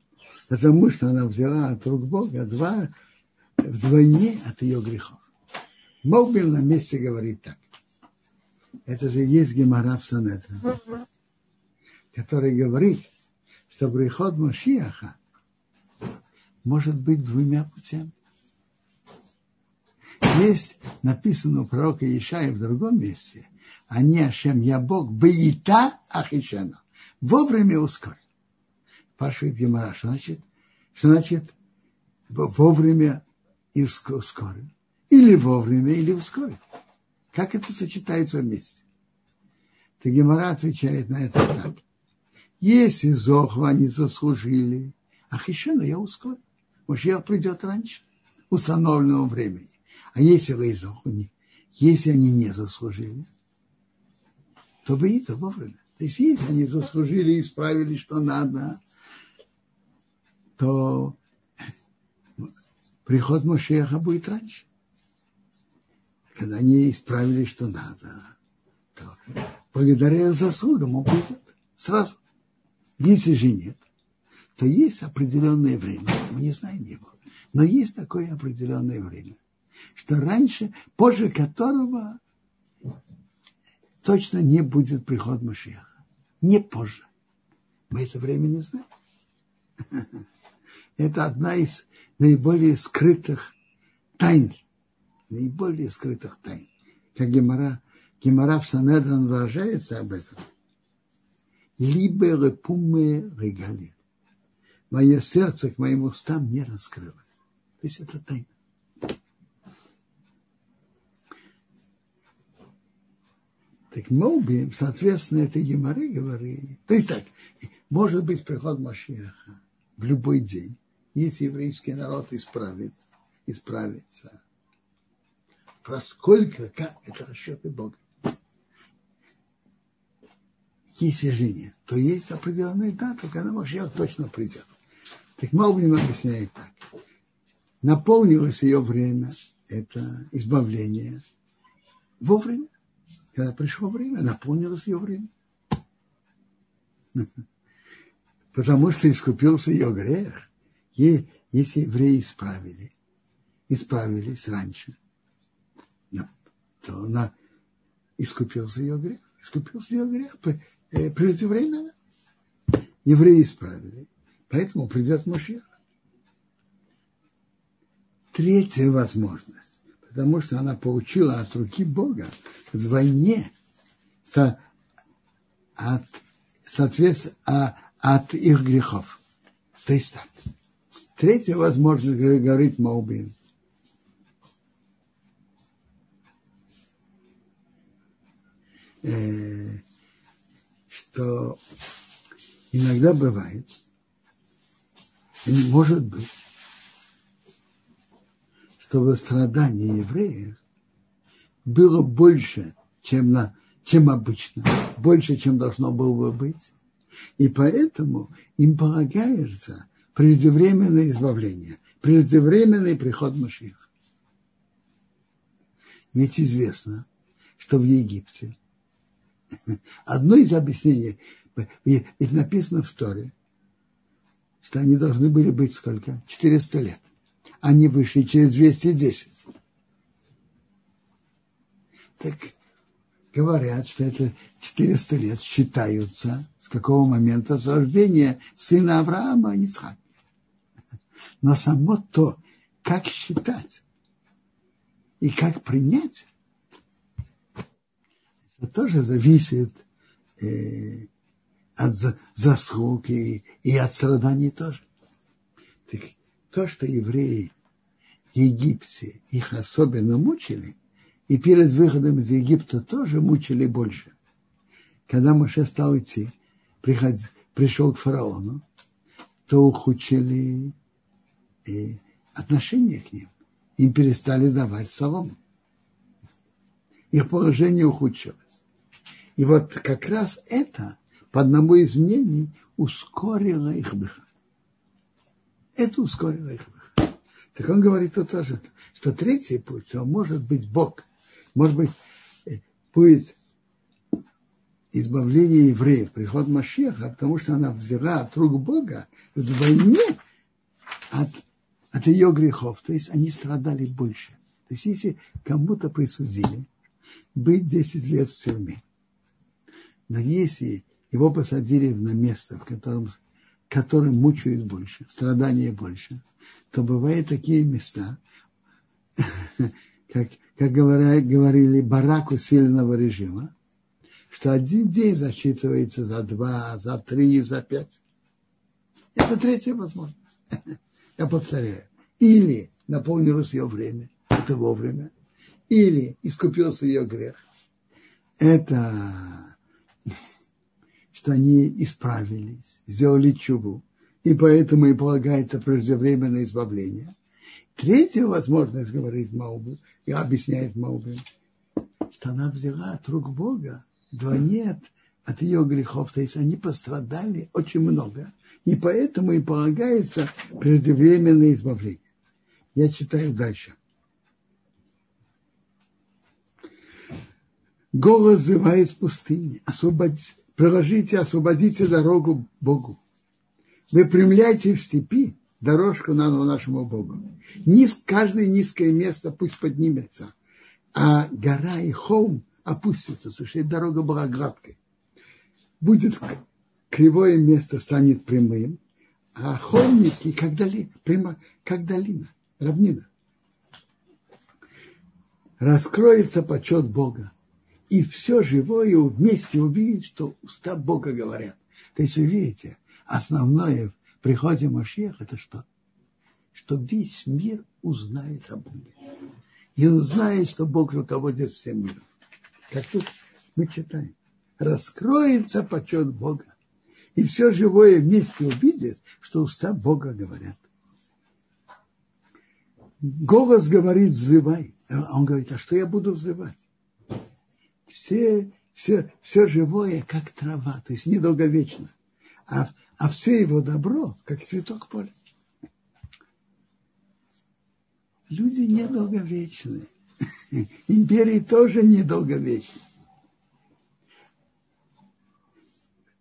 Потому что она взяла от рук Бога два вдвойне от ее грехов. Молбин на месте говорит так. Это же есть Гемара в Санедре, который говорит, что приход Машиаха может быть двумя путями. Есть написано у пророка Ишая в другом месте, а не Ашем, я Бог, бейта ахишена. Вовремя ускорил. Спрашивает Гемара, что значит, что значит вовремя и ускорил? Или вовремя, или ускорил. Как это сочетается вместе? То Гемора отвечает на это так. Если Зоху они заслужили, а Хишена я ускорю. Мужья придет раньше установленного времени. А если Рейзоху не, если они не заслужили, то боится вовремя. То есть, если они заслужили и исправили, что надо, то приход Мошеха будет раньше когда они исправили, что надо, то благодаря заслугам он придет сразу. Если же нет, то есть определенное время, мы не знаем его, но есть такое определенное время, что раньше, позже которого точно не будет приход Машеха. Не позже. Мы это время не знаем. Это одна из наиболее скрытых тайн наиболее скрытых тайн. Как Гемора, Гемора в Санедран выражается об этом. Либо репуме регали. Мое сердце к моим устам не раскрыло. То есть это тайна. Так Моби, соответственно, это Геморы говорит. То есть так, может быть приход Машиаха в любой день, если еврейский народ исправит, исправится про сколько, как, это расчеты Бога. Же нет, то есть определенная дата, когда Машьях точно придет. Так Малбин объясняет так. Наполнилось ее время, это избавление, вовремя. Когда пришло время, наполнилось ее время. Потому что искупился ее грех. Если евреи исправили, исправились раньше – на, искупился ее грех. Искупился ее грех э, преждевременно. Евреи исправили. Поэтому придет Машех. Третья возможность, потому что она получила от руки Бога вдвойне со, от, соответственно, а, от их грехов. То есть так. Третья возможность, говорит Маубин, что иногда бывает, и может быть, чтобы страдание евреев было больше, чем, на, чем обычно, больше, чем должно было бы быть. И поэтому им полагается преждевременное избавление, преждевременный приход Машиха. Ведь известно, что в Египте одно из объяснений, ведь написано в Торе, что они должны были быть сколько? 400 лет. Они вышли через 210. Так говорят, что это 400 лет считаются с какого момента с рождения сына Авраама Ицхака. Но само то, как считать и как принять, это тоже зависит э, от заслуг и, и от страданий тоже. Так то, что евреи в Египте их особенно мучили, и перед выходом из Египта тоже мучили больше. Когда Моше стал идти, приход, пришел к фараону, то ухудшили и отношение к ним. Им перестали давать солому. Их положение ухудшилось. И вот как раз это, по одному из мнений, ускорило их выход. Это ускорило их выход. Так он говорит то тоже, что третий путь, он может быть Бог. Может быть, э, будет избавление евреев, приход Машеха, потому что она взяла от рук Бога вдвойне от от ее грехов. То есть они страдали больше. То есть если кому-то присудили быть 10 лет в тюрьме, но если его посадили на место, в котором, которым мучают больше, страдания больше, то бывают такие места, как, как говорили, барак усиленного режима, что один день засчитывается за два, за три, за пять. Это третья возможность. Я повторяю. Или наполнилось ее время, это вовремя, или искупился ее грех. Это что они исправились, сделали чубу, и поэтому и полагается преждевременное избавление. Третья возможность, говорит Маубин, и объясняет Маубин, что она взяла от рук Бога от, от ее грехов, то есть они пострадали очень много, и поэтому и полагается преждевременное избавление. Я читаю дальше. Голос зывает в пустыне. Освободите, проложите, освободите дорогу Богу. Выпрямляйте в степи дорожку на нашему Богу. Низ, каждое низкое место пусть поднимется, а гора и холм опустятся, потому дорога была гладкой. Будет кривое место станет прямым, а холмики как, доли, прямо, как долина, равнина. Раскроется почет Бога. И все живое вместе увидит, что уста Бога говорят. То есть вы видите, основное в приходе Машех это что? Что весь мир узнает о Боге. И он знает, что Бог руководит всем миром. Как тут мы читаем. Раскроется почет Бога и все живое вместе увидит, что уста Бога говорят. Голос говорит, взывай. Он говорит, а что я буду взывать? Все, все, все живое, как трава, то есть недолговечно. А, а все его добро, как цветок поля. Люди недолговечны. Империи тоже недолговечны.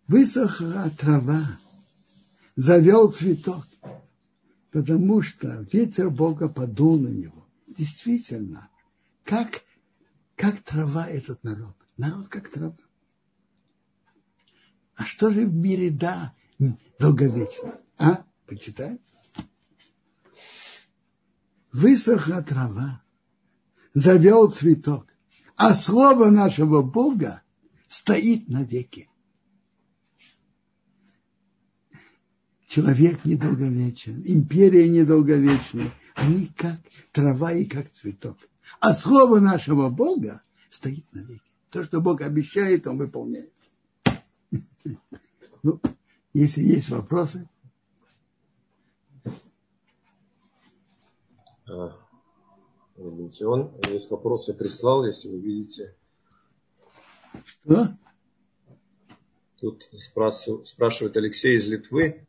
высохла трава, завел цветок, потому что ветер Бога подул на него. Действительно, как, как трава этот народ. Народ как трава. А что же в мире, да, долговечно? А? Почитай. Высохла трава, завел цветок, а слово нашего Бога стоит навеки. Человек недолговечен, империя недолговечна. Они как трава и как цветок. А слово нашего Бога стоит навеки. То, что Бог обещает, Он выполняет. Ну, если есть вопросы. Робинсон, есть вопросы, прислал, если вы видите. Что? Тут спрашивает Алексей из Литвы.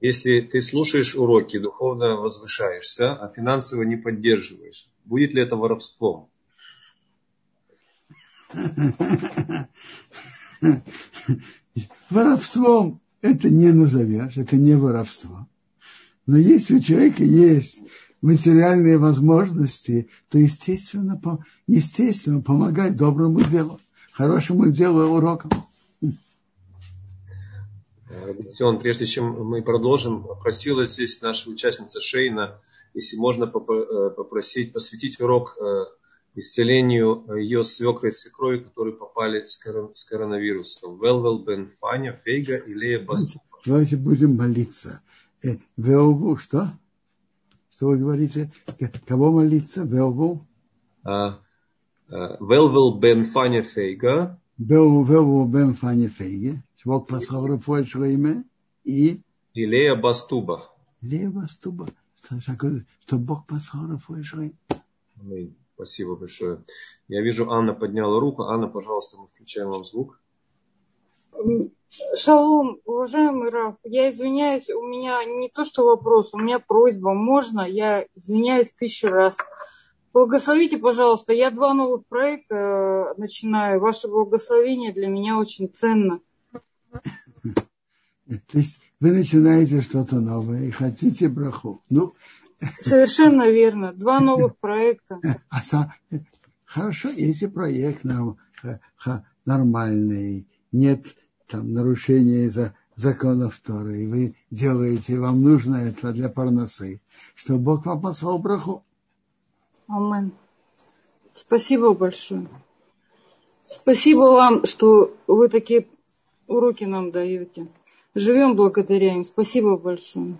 Если ты слушаешь уроки, духовно возвышаешься, а финансово не поддерживаешь, будет ли это воровством? Воровством это не назовешь, это не воровство. Но если у человека есть материальные возможности, то естественно, естественно помогать доброму делу, хорошему делу урокам. Бенсион, прежде чем мы продолжим, просила здесь наша участница Шейна, если можно э, попросить посвятить урок э, исцелению ее свекра и свекрови, которые попали с коронавирусом. Велвел Бен Фаня, Фейга и Лея Баступа. Давайте будем молиться. Э, Велву, что? Что вы говорите? Кого молиться? Велву? А, Велвел Бен Фаня Фейга. Велвел Бен Фаня Фейга. Бог послал Рафуэль имя и... И Лея Бастуба. Лея Бастуба. Что, что Бог послал Рафуэль Аминь. Спасибо большое. Я вижу, Анна подняла руку. Анна, пожалуйста, мы включаем вам звук. Шалом, уважаемый Раф, я извиняюсь, у меня не то что вопрос, у меня просьба, можно? Я извиняюсь тысячу раз. Благословите, пожалуйста, я два новых проекта э, начинаю. Ваше благословение для меня очень ценно. То есть вы начинаете что-то новое и хотите браху. Ну, Совершенно верно. Два новых проекта. А, хорошо, если проект нормальный, нет там нарушения за законов Торы, и вы делаете, вам нужно это для парносы, что Бог вам послал браху. Амен. Спасибо большое. Спасибо вам, что вы такие уроки нам даете. Живем благодаря им. Спасибо большое.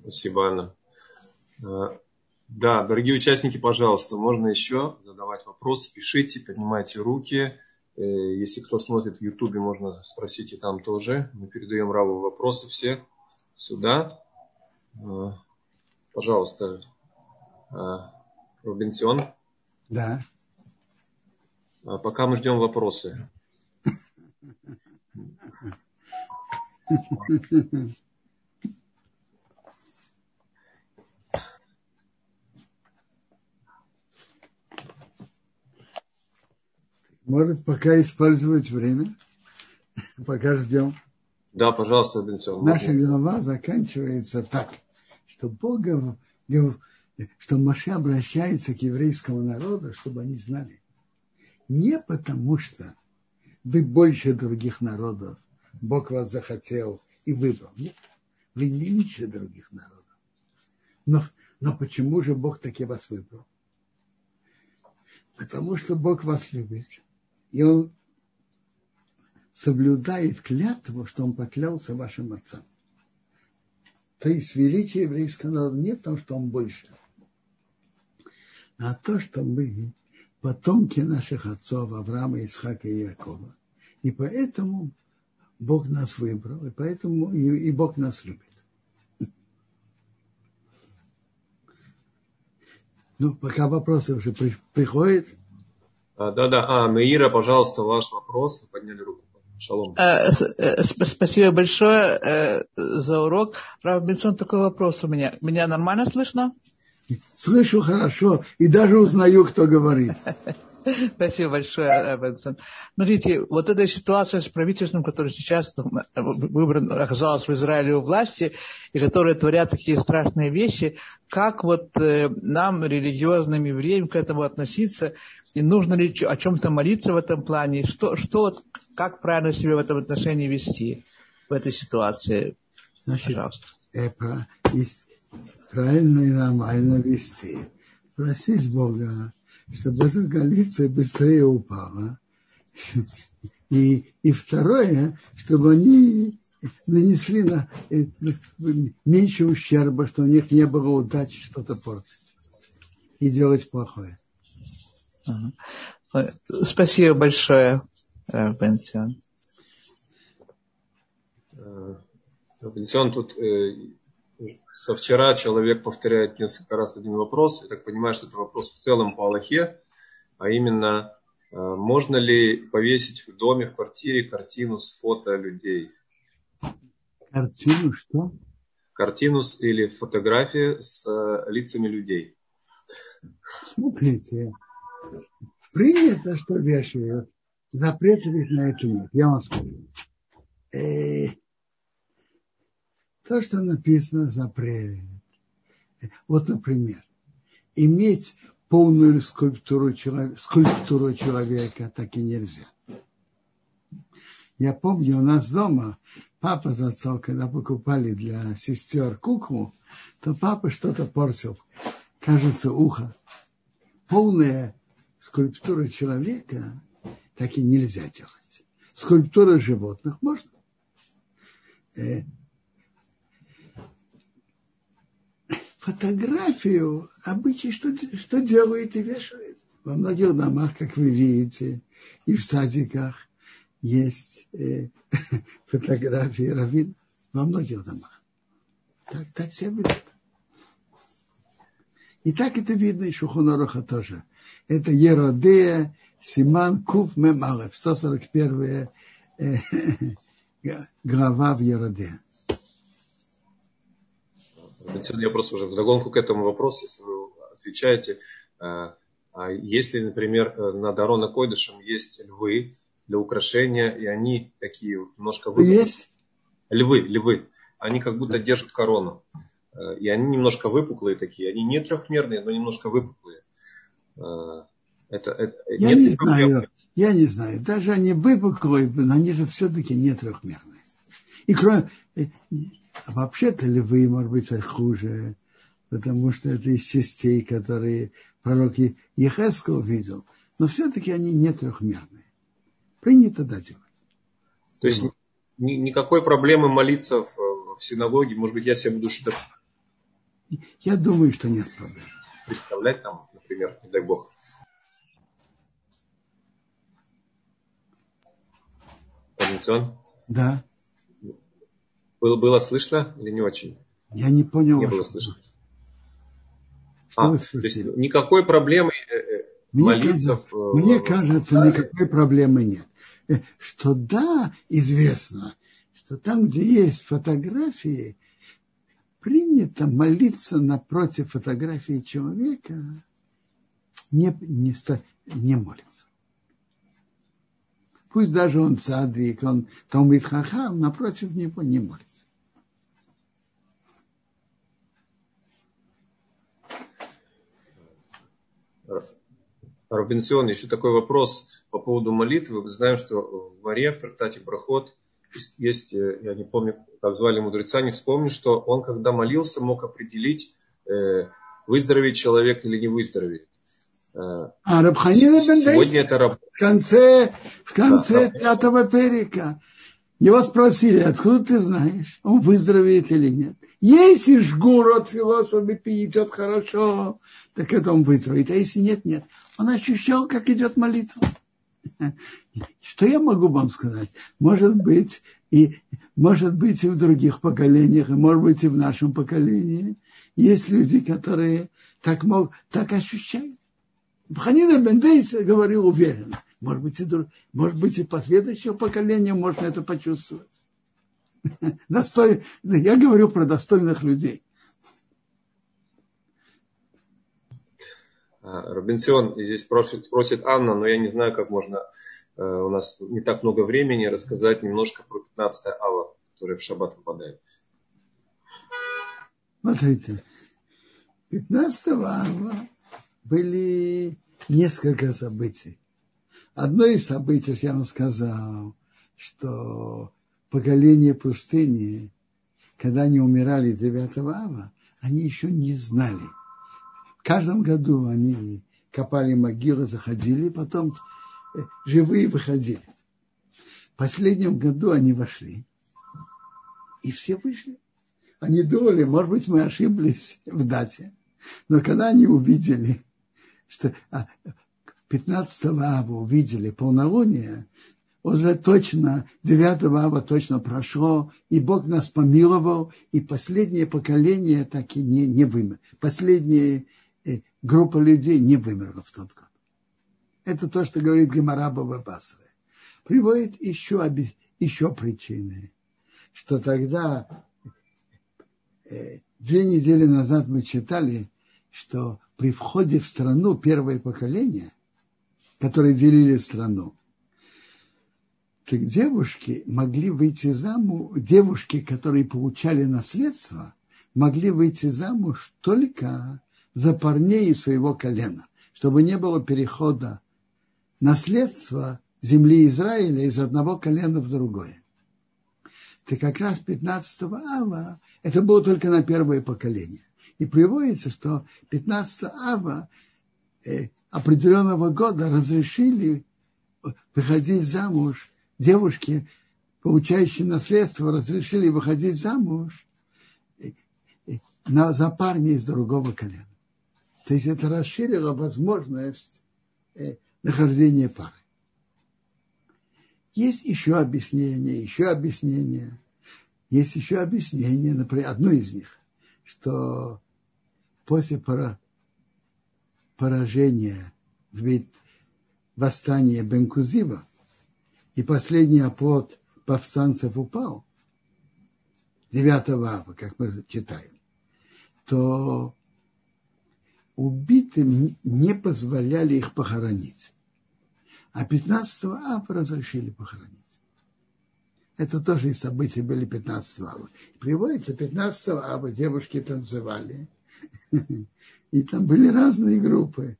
Спасибо, Анна. Э, да, дорогие участники, пожалуйста, можно еще задавать вопросы, пишите, поднимайте руки. Э, если кто смотрит в Ютубе, можно спросить и там тоже. Мы передаем Раву вопросы все сюда. Э, пожалуйста, Робинсион. Да. Пока мы ждем вопросы. Может, пока использовать время, пока ждем. Да, пожалуйста, Бенсон. Наша глава заканчивается так, что Бог, что Маше обращается к еврейскому народу, чтобы они знали. Не потому, что вы больше других народов, Бог вас захотел и выбрал. Нет, вы меньше других народов. Но, но почему же Бог таки вас выбрал? Потому что Бог вас любит и он соблюдает клятву, что он поклялся вашим отцам. То есть величие еврейского народа не в том, что он больше, а то, что мы потомки наших отцов Авраама, Исхака и Якова. И поэтому Бог нас выбрал, и поэтому и, и Бог нас любит. Ну, пока вопросы уже приходят, да-да, а, Меира, пожалуйста, ваш вопрос. Вы подняли руку. Шалом. Э, э, спасибо большое э, за урок. Рав Бенсон, такой вопрос у меня. Меня нормально слышно? Слышу хорошо и даже узнаю, кто говорит. Спасибо большое, Бенсон. Смотрите, вот эта ситуация с правительством, которое сейчас выбран, оказалось в Израиле у власти, и которые творят такие страшные вещи, как вот э, нам, религиозным евреям, к этому относиться, и нужно ли о чем-то молиться в этом плане, что, что, как правильно себя в этом отношении вести в этой ситуации? Значит, Пожалуйста. Это, правильно и нормально вести. Просить Бога чтобы эта коалиция быстрее упала. И, и второе, чтобы они нанесли на, э, меньше ущерба, что у них не было удачи что-то портить и делать плохое. Спасибо большое, э, Бенсион. Бенсион, тут э, со вчера человек повторяет несколько раз один вопрос. Я так понимаю, что это вопрос в целом по Аллахе, а именно, э, можно ли повесить в доме, в квартире картину с фото людей? Картину что? Картину или фотографию с э, лицами людей. Смотрите, принято, что вешают. Запрета ведь на это нет. Я вам скажу. Э, то, что написано, запрет. Вот, например, иметь полную скульптуру, скульптуру человека так и нельзя. Я помню, у нас дома папа за отцом, когда покупали для сестер куклу, то папа что-то портил. Кажется, ухо. Полная скульптура человека так и нельзя делать. Скульптура животных можно. Э, фотографию обычай, что, что делают и вешают. Во многих домах, как вы видите, и в садиках есть э, фотографии раввин во многих домах. Так, так все видят. И так это видно и Шухунаруха тоже. Это Еродея, Симан, Куф, Мемалев, 141 э, глава в Еродея. Я просто уже вдогонку к этому вопросу, если вы отвечаете. Э, а если, например, э, над Арона Койдышем есть львы для украшения, и они такие немножко выпуклые. Есть? Львы, львы. Они как будто держат корону. Э, и они немножко выпуклые такие. Они не трехмерные, но немножко выпуклые. Это, это, я не знаю. Я не знаю. Даже они выпуклые, но они же все-таки не трехмерные. И кроме, а вообще-то львы, может быть, хуже, потому что это из частей, которые пророк Ехеска увидел. Но все-таки они не трехмерные. Принято да делать. То есть ни, никакой проблемы молиться в, в синагоге, может быть, я себе буду что-то... Я думаю, что нет проблем. Представлять там, например, не дай бог. Позицион? Да. Было, было слышно или не очень? Я не понял. Не было слышно. а, то есть никакой проблемы э, э, мне молиться кажется, в... Мне кажется, никакой проблемы нет. Э, что да, известно, что там, где есть фотографии, принято молиться напротив фотографии человека, не, не, не молится. Пусть даже он цадик, он Талмит Хахам, напротив него не молится. Робинсон, еще такой вопрос по поводу молитвы. Мы знаем, что в Маре, в трактате Проход, есть, э, я не помню, как звали мудреца, не вспомню, что он, когда молился, мог определить, э, выздороветь человек или не выздороветь. Э, а Рабханина Сегодня это раб... в конце, в конце да, пятого перика. Его спросили, откуда ты знаешь, он выздоровеет или нет. Если жгур от философа идет хорошо, так это он выздоровеет. А если нет, нет. Он ощущал, как идет молитва. Что я могу вам сказать? Может быть, и, может быть и в других поколениях, и может быть и в нашем поколении есть люди, которые так, мог, так ощущают. Ханина Бендейс говорил уверенно. Может быть, и, может быть, и последующее поколение можно это почувствовать. Достой... Я говорю про достойных людей. Робинсион здесь просит, просит Анна, но я не знаю, как можно, э, у нас не так много времени, рассказать немножко про 15 ава, которое в шаббат выпадает. Смотрите, 15 ава были несколько событий. Одно из событий, я вам сказал, что поколение пустыни, когда они умирали 9 ава, они еще не знали. В каждом году они копали могилы, заходили, потом э, живые выходили. В последнем году они вошли, и все вышли. Они думали, может быть, мы ошиблись в дате. Но когда они увидели, что 15 а, ава увидели полнолуние, уже точно, 9 ава точно прошло, и Бог нас помиловал, и последнее поколение так и не, не вымер. Последняя э, группа людей не вымерла в тот год. Это то, что говорит Гемара Бабасове. Приводит еще, еще причины, что тогда, э, две недели назад мы читали, что при входе в страну первое поколение, которые делили страну, так девушки могли выйти замуж, девушки, которые получали наследство, могли выйти замуж только за парней своего колена, чтобы не было перехода наследства земли Израиля из одного колена в другое. Так как раз 15 ава это было только на первое поколение. И приводится, что 15 ава э, определенного года разрешили выходить замуж девушки, получающие наследство, разрешили выходить замуж на, за парня из другого колена. То есть это расширило возможность э, нахождения пары. Есть еще объяснение, еще объяснение. Есть еще объяснение, например, одно из них, что после поражения восстания Бенкузива и последний оплот повстанцев упал, 9 ава, как мы читаем, то убитым не позволяли их похоронить. А 15 ава разрешили похоронить. Это тоже и события были 15 ава. Приводится 15 ава, девушки танцевали. И там были разные группы.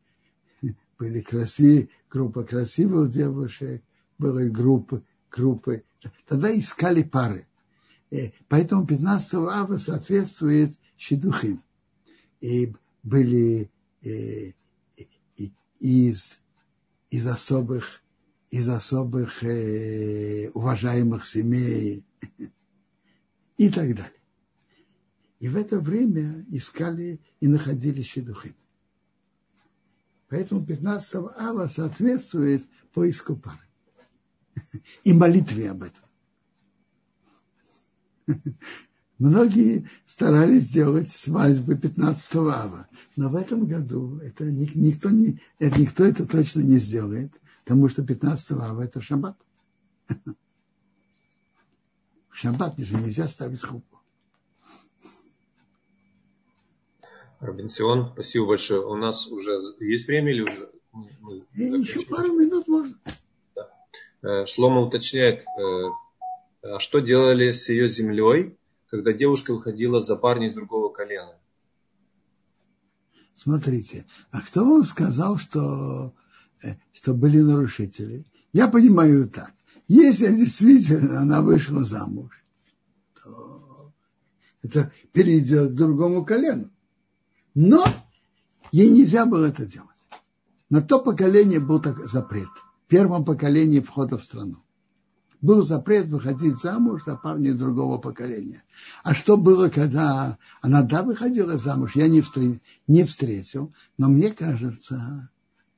Были красивые, группа красивых девушек, были группы, группы. Тогда искали пары. Э, поэтому 15 ава соответствует Шидухим. И были э, из, из особых, из особых э, уважаемых семей и так далее. И в это время искали и находили Шидухим. Поэтому 15 ава соответствует поиску пары и молитве об этом. Многие старались сделать свадьбы 15 ава, но в этом году это никто, не, это, никто это точно не сделает, потому что 15 ава это шаббат. В шаббат же нельзя ставить хупу. Робинсион, спасибо большое. У нас уже есть время или уже? Еще пару минут можно. Э, Шлома уточняет, э, а что делали с ее землей, когда девушка выходила за парня из другого колена? Смотрите, а кто вам сказал, что, э, что были нарушители? Я понимаю так. Если действительно она вышла замуж, то это перейдет к другому колену. Но ей нельзя было это делать. На то поколение был так запрет – первом поколении входа в страну. Был запрет выходить замуж за парня другого поколения. А что было, когда она, да, выходила замуж, я не, встр... не встретил, но мне кажется,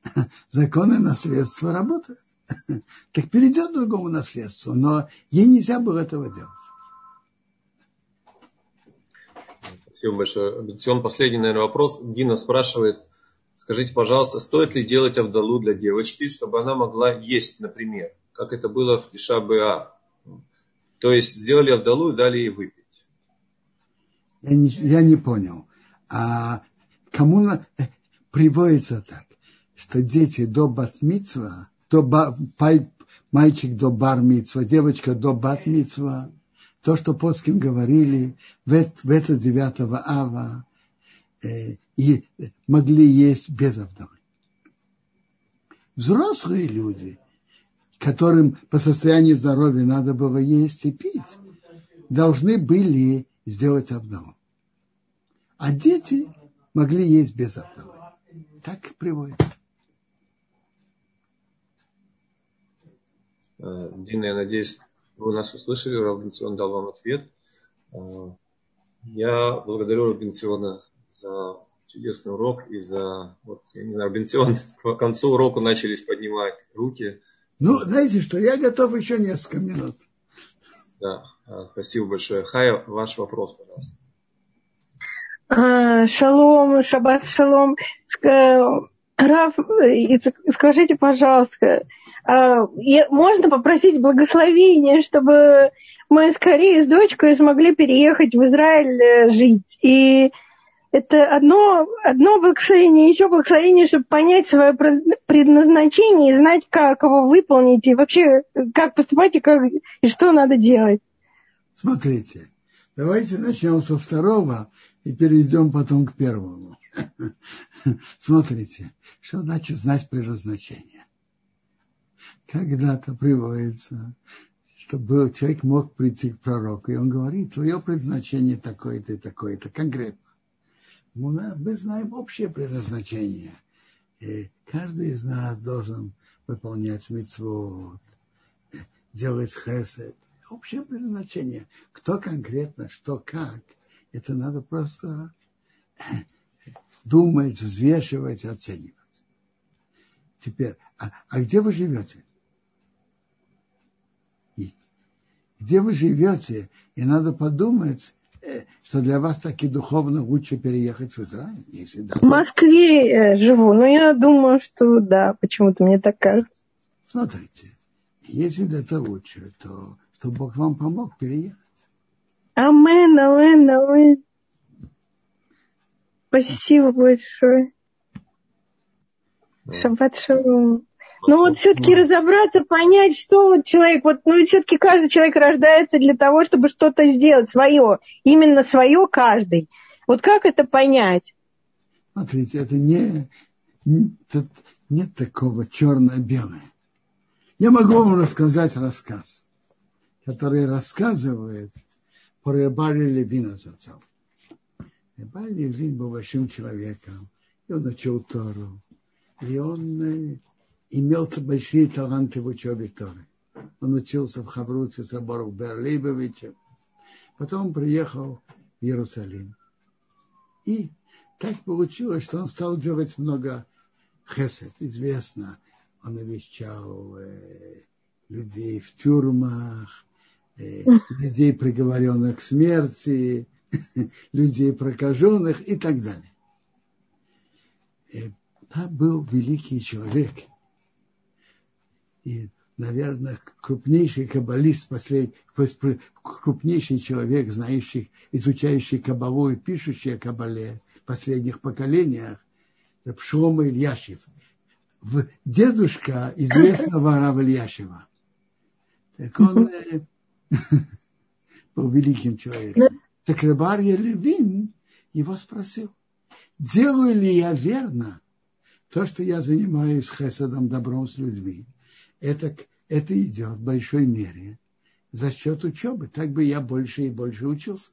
законы наследства работают. Так перейдет другому наследству, но ей нельзя было этого делать. Спасибо большое. Бенцион, последний, наверное, вопрос. Дина спрашивает, Скажите, пожалуйста, стоит ли делать Авдалу для девочки, чтобы она могла есть, например, как это было в Тишабеа? То есть сделали Авдалу и дали ей выпить. Я не, я не понял. А кому на... приводится так, что дети до батмицва, до ба, мальчик до бармицва, девочка до батмицва, то, что плоским говорили в, в это 9 ава, э, и могли есть без вдовы. Взрослые люди, которым по состоянию здоровья надо было есть и пить, должны были сделать обнову. А дети могли есть без обновы. Так приводит. Э, Дина, я надеюсь, вы нас услышали, Робинсон дал вам ответ. Э, я благодарю Робинсона за чудесный урок и за, вот, я не знаю, Робинсон к концу урока начались поднимать руки. Ну, знаете что, я готов еще несколько минут. Да, э, спасибо большое. Хай, ваш вопрос, пожалуйста. А, шалом, шаббат шалом. Раф, скажите, пожалуйста, а, можно попросить благословения, чтобы мы скорее с дочкой смогли переехать в Израиль э, жить. И это одно, одно благословение, еще благословение, чтобы понять свое предназначение и знать, как его выполнить, и вообще, как поступать, и, как, и что надо делать. Смотрите, давайте начнем со второго и перейдем потом к первому. Смотрите, что значит знать предназначение когда-то приводится, чтобы человек мог прийти к пророку, и он говорит, твое предназначение такое-то и такое-то, конкретно. Мы знаем общее предназначение. И каждый из нас должен выполнять митцвот, делать хесед. Общее предназначение. Кто конкретно, что как, это надо просто думать, взвешивать, оценивать. Теперь, а, а где вы живете? где вы живете, и надо подумать, э, что для вас таки духовно лучше переехать в Израиль. Если да. В Москве я живу, но я думаю, что да, почему-то мне так кажется. Смотрите, если это лучше, то что Бог вам помог переехать. Амен, амен, амен. Спасибо большое. Шаббат шалом. Ну вот все-таки разобраться, понять, что вот человек, вот, ну все-таки каждый человек рождается для того, чтобы что-то сделать свое, именно свое каждый. Вот как это понять? Смотрите, это не, тут нет такого черно-белое. Я могу вам рассказать рассказ, который рассказывает про Рыбари Левина Рыбари Левин был большим человеком, и он учил Тору, и он э, имел большие таланты в учебе Торы. Он учился в Хавруце с Рабором Берлибовичем. Потом приехал в Иерусалим. И так получилось, что он стал делать много хесед. Известно, он навещал э, людей в тюрьмах, э, людей, приговоренных к смерти, людей прокаженных и так далее. И там был великий человек – и, наверное, крупнейший каббалист, послед... крупнейший человек, знающий, изучающий кабалу и пишущий о кабале в последних поколениях, Шлома Ильяшев, дедушка известного Рава Ильяшева. Так он э, был великим человеком. Так Рабарья Левин его спросил, делаю ли я верно то, что я занимаюсь хесадом, добром с людьми, это, это идет в большой мере за счет учебы. Так бы я больше и больше учился.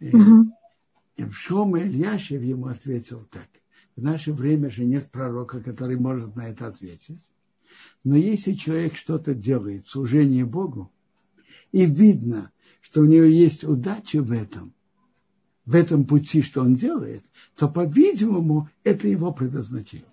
Mm-hmm. И Шома Ильяшев ему ответил так. В наше время же нет пророка, который может на это ответить. Но если человек что-то делает в служении Богу, и видно, что у него есть удача в этом, в этом пути, что он делает, то, по-видимому, это его предназначение.